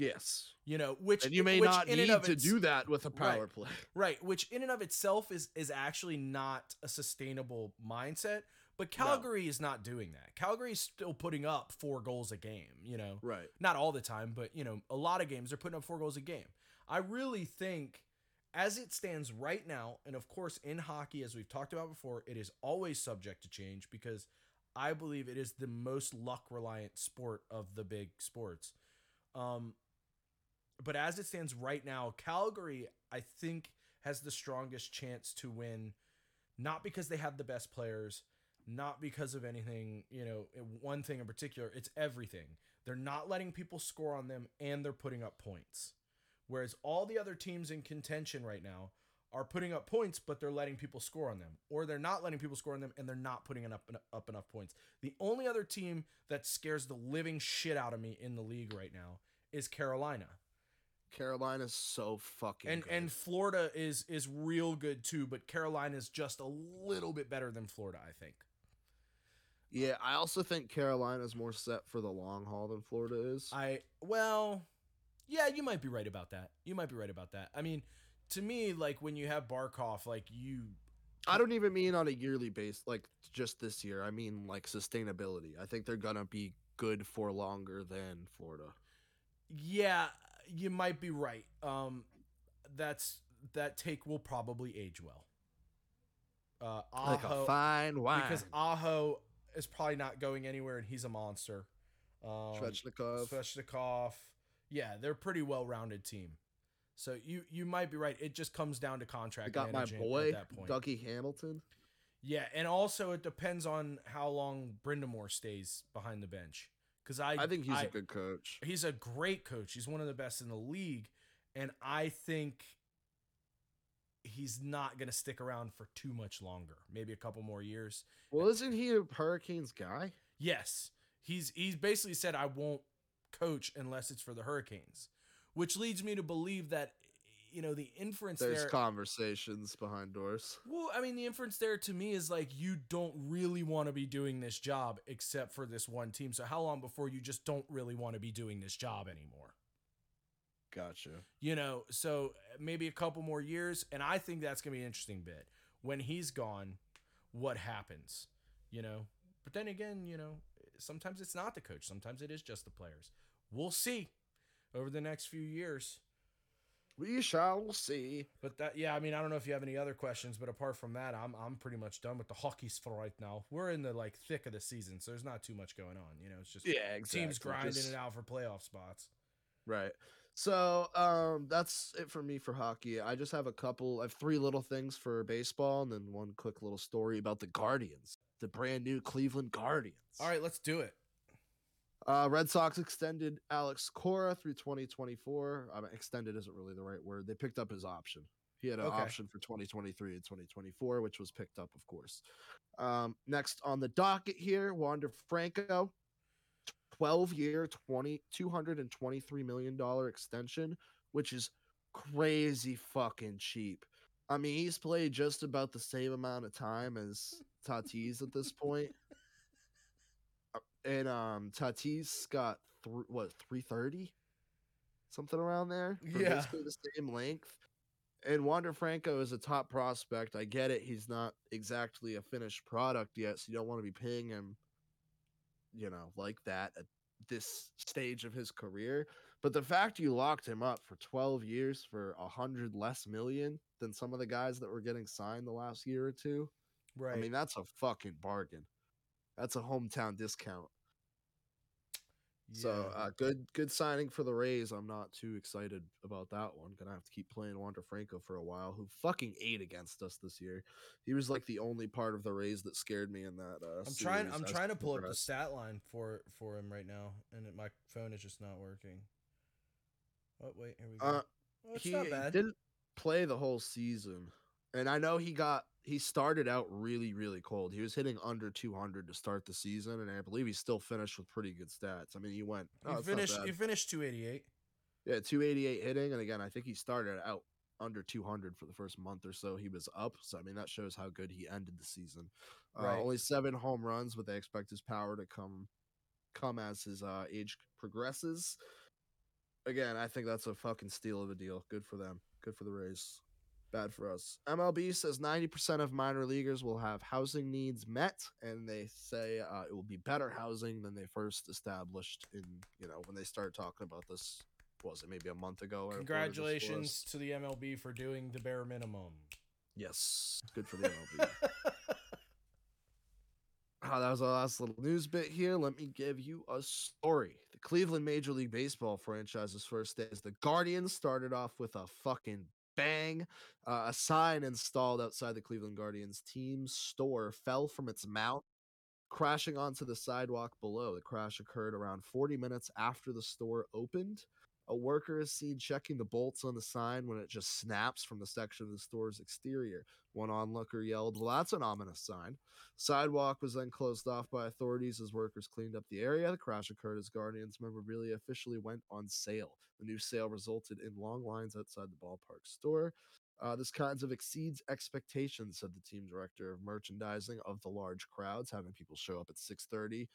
Yes. You know, which And you may not need to do that with a Right. power play. Right, which in and of itself is is actually not a sustainable mindset. But Calgary is not doing that. Calgary is still putting up four goals a game. You know, Right. not all the time, but you know, a lot of games they're putting up four goals a game. I really think, as it stands right now, and of course in hockey, as we've talked about before, it is always subject to change because I believe it is the most luck reliant sport of the big sports. Um, but as it stands right now, Calgary, I think, has the strongest chance to win, not because they have the best players, not because of anything, you know, one thing in particular, it's everything. They're not letting people score on them and they're putting up points. Whereas all the other teams in contention right now are putting up points, but they're letting people score on them, or they're not letting people score on them, and they're not putting up up enough points. The only other team that scares the living shit out of me in the league right now is Carolina. Carolina's so fucking and good. and Florida is is real good too, but Carolina's just a little bit better than Florida, I think. Yeah, I also think Carolina's more set for the long haul than Florida is. I well, yeah, you might be right about that. You might be right about that. I mean, to me, like when you have Barkov, like you I don't even mean on a yearly base, like just this year. I mean like sustainability. I think they're gonna be good for longer than Florida. Yeah, you might be right. Um, that's that take will probably age well. Uh, Aho, like a fine wine. because Aho is probably not going anywhere, and he's a monster. Um, Svechnikov. Svechnikov. Yeah, they're a pretty well-rounded team. So you you might be right. It just comes down to I contract. got my boy at that point. Dougie Hamilton. Yeah, and also it depends on how long Brind'Amour stays behind the bench. Because I I think he's I- a good coach. he's a great coach. He's one of the best in the league, and I think he's not going to stick around for too much longer. Maybe a couple more years. Well, isn't he a Hurricanes guy? Yes, he's he's basically said I won't coach unless it's for the Hurricanes, which leads me to believe that you know the inference There's there. conversations behind doors. well, I mean, the inference there to me is like you don't really want to be doing this job except for this one team. So how long before you just don't really want to be doing this job anymore? Gotcha. You know, so uh, maybe a couple more years, and I think that's gonna be an interesting bit. When he's gone, what happens? You know, but then again, you know, sometimes it's not the coach. Sometimes it is just the players. We'll see over the next few years. We shall see. But that, yeah, I mean, I don't know if you have any other questions, but apart from that, I'm I'm pretty much done with the hockeys for right now. We're in the like thick of the season, so there's not too much going on. You know, it's just Yeah, exactly. teams grinding Just- it out for playoff spots. Right. So um that's it for me for hockey. I just have a couple I have three little things for baseball and then one quick little story about the Guardians, the brand new Cleveland Guardians. All right, let's do it. Uh Red Sox extended Alex Cora through 2024. I mean, extended isn't really the right word. They picked up his option. He had an Okay. option for 2023 and 2024, which was picked up, of course. Um, next on the docket here, Wander Franco, 12 year, 20, $223 million extension, which is crazy fucking cheap. I mean, he's played just about the same amount of time as Tatis at this point. And um Tatis got th- what 330 something around there for Yeah. basically the same length. And Wander Franco is a top prospect. I get it. He's not exactly a finished product yet, so you don't want to be paying him, you know, like that at this stage of his career. But the fact you locked him up for 12 years for a hundred less million than some of the guys that were getting signed the last year or two, Right. I mean, that's a fucking bargain. That's a hometown discount. So uh, good, good signing for the Rays. I'm not too excited about that one. Gonna have to keep playing Wander Franco for a while. Who fucking ate against us this year? He was like the only part of the Rays that scared me in that. Uh, I'm trying. I'm trying to pull up the stat line for for him right now, and it, my phone is just not working. Oh wait, here we go. Uh, oh, he didn't play the whole season, and I know he got he started out really really cold. He was hitting under 200 to start the season, and I believe he still finished with pretty good stats. I mean, he went oh, you finished. You finished 288. Yeah, 288 hitting, and again, I think he started out under 200 for the first month or so. He was up, so I mean that shows how good he ended the season. Uh, Only seven home runs, but they expect his power to come come as his uh, age progresses. Again, I think that's a fucking steal of a deal. Good for them. Good for the Rays. Bad for us. MLB says 90% of minor leaguers will have housing needs met, and they say uh, it will be better housing than they first established in, you know, when they started talking about this was it maybe a month ago? or whatever this was. Congratulations to the MLB for doing the bare minimum. Yes, good for the MLB. Ah, that was our last little news bit here. Let me give you a story. The Cleveland Major League Baseball franchise's first day as the Guardians started off with a fucking bang. Uh, a sign installed outside the Cleveland Guardians team store fell from its mount, crashing onto the sidewalk below. The crash occurred around 40 minutes after the store opened. A worker is seen checking the bolts on the sign when it just snaps from the section of the store's exterior. One onlooker yelled, Well, that's an ominous sign. Sidewalk was then closed off by authorities as workers cleaned up the area. The crash occurred as Guardians memorabilia officially went on sale. The new sale resulted in long lines outside the ballpark store. Uh, this kinds of exceeds expectations, said the team director of merchandising of the large crowds, having people show up at 6:30,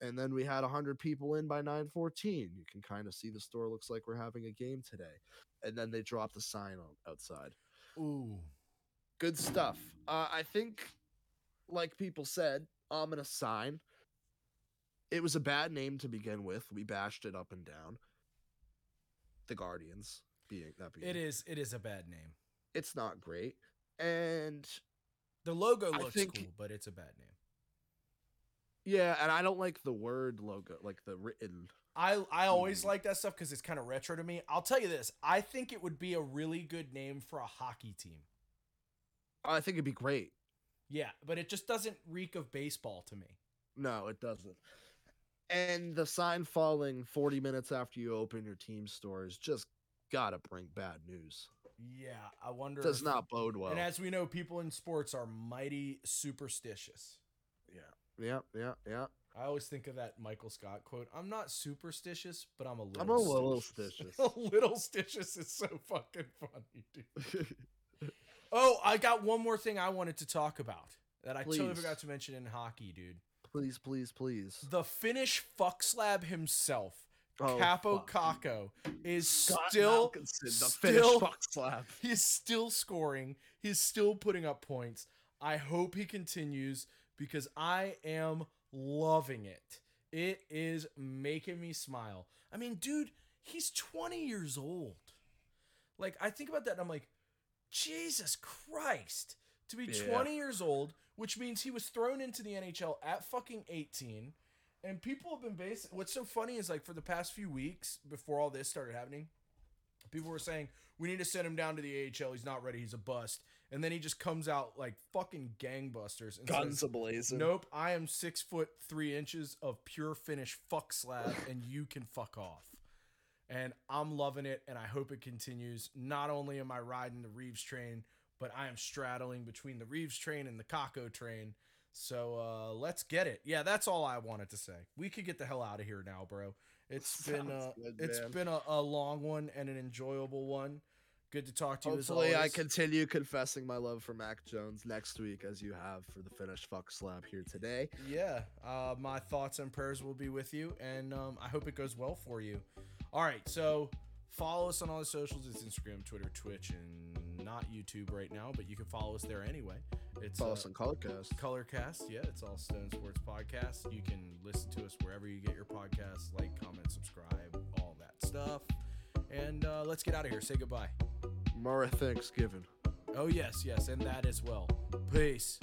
and then we had 100 people in by 9:14. You can kind of see the store looks like we're having a game today, and then they dropped the sign on, outside. Ooh, good stuff. Uh, I think, like people said, ominous sign. It was a bad name to begin with. We bashed it up and down. The Guardians being that being it is it is a bad name. It's not great, and the logo looks think, cool, but it's a bad name. Yeah, and I don't like the word logo, like the written. I I always like that stuff because it's kind of retro to me. I'll tell you this: I think it would be a really good name for a hockey team. I think it'd be great. Yeah, but it just doesn't reek of baseball to me. No, it doesn't. And the sign falling 40 minutes after you open your team store is just gotta bring bad news. Yeah, I wonder. Does if, not bode well. And as we know, people in sports are mighty superstitious. Yeah, yeah, yeah, yeah. I always think of that Michael Scott quote. I'm not superstitious, but I'm a little. I'm a little stitious. a little stitious is so fucking funny, dude. oh, I got one more thing I wanted to talk about that I please. totally forgot to mention in hockey, dude. Please, please, please. The Finnish fuck slab himself Oh, Kaapo Kakko is Scott still still He's still scoring. He's still putting up points. I hope he continues because I am loving it. It is making me smile. I mean, dude, he's 20 years old. Like I think about that and I'm like, Jesus Christ. To be yeah. 20 years old, which means he was thrown into the NHL at fucking 18 and people have been based. What's so funny is like for the past few weeks before all this started happening, people were saying we need to send him down to the AHL. He's not ready. He's a bust. And then he just comes out like fucking gangbusters and guns ablazing. Nope, I am six foot three inches of pure Finnish fuck slab, and you can fuck off. And I'm loving it, and I hope it continues. Not only am I riding the Reaves train, but I am straddling between the Reaves train and the Kakko train so uh, let's get it. Yeah, that's all I wanted to say. We could get the hell out of here now, bro. It's been uh, good, it's been a, a, long one and an enjoyable one. Good to talk to Hopefully you. Hopefully, I continue confessing my love for Mac Jones next week, as you have for the finished fuck slab here today. Yeah, uh, my thoughts and prayers will be with you, and um, I hope it goes well for you. All right, so follow us on all the socials. It's Instagram, Twitter, Twitch, and not YouTube right now, but you can follow us there anyway. It's follow us on Colorcast. Colorcast, yeah, it's all Stone Sports Podcast. You can listen to us wherever you get your podcasts. Like, comment, subscribe, all that stuff. And uh, let's get out of here. Say goodbye. Mara Thanksgiving. Oh yes, yes, and that as well. Peace.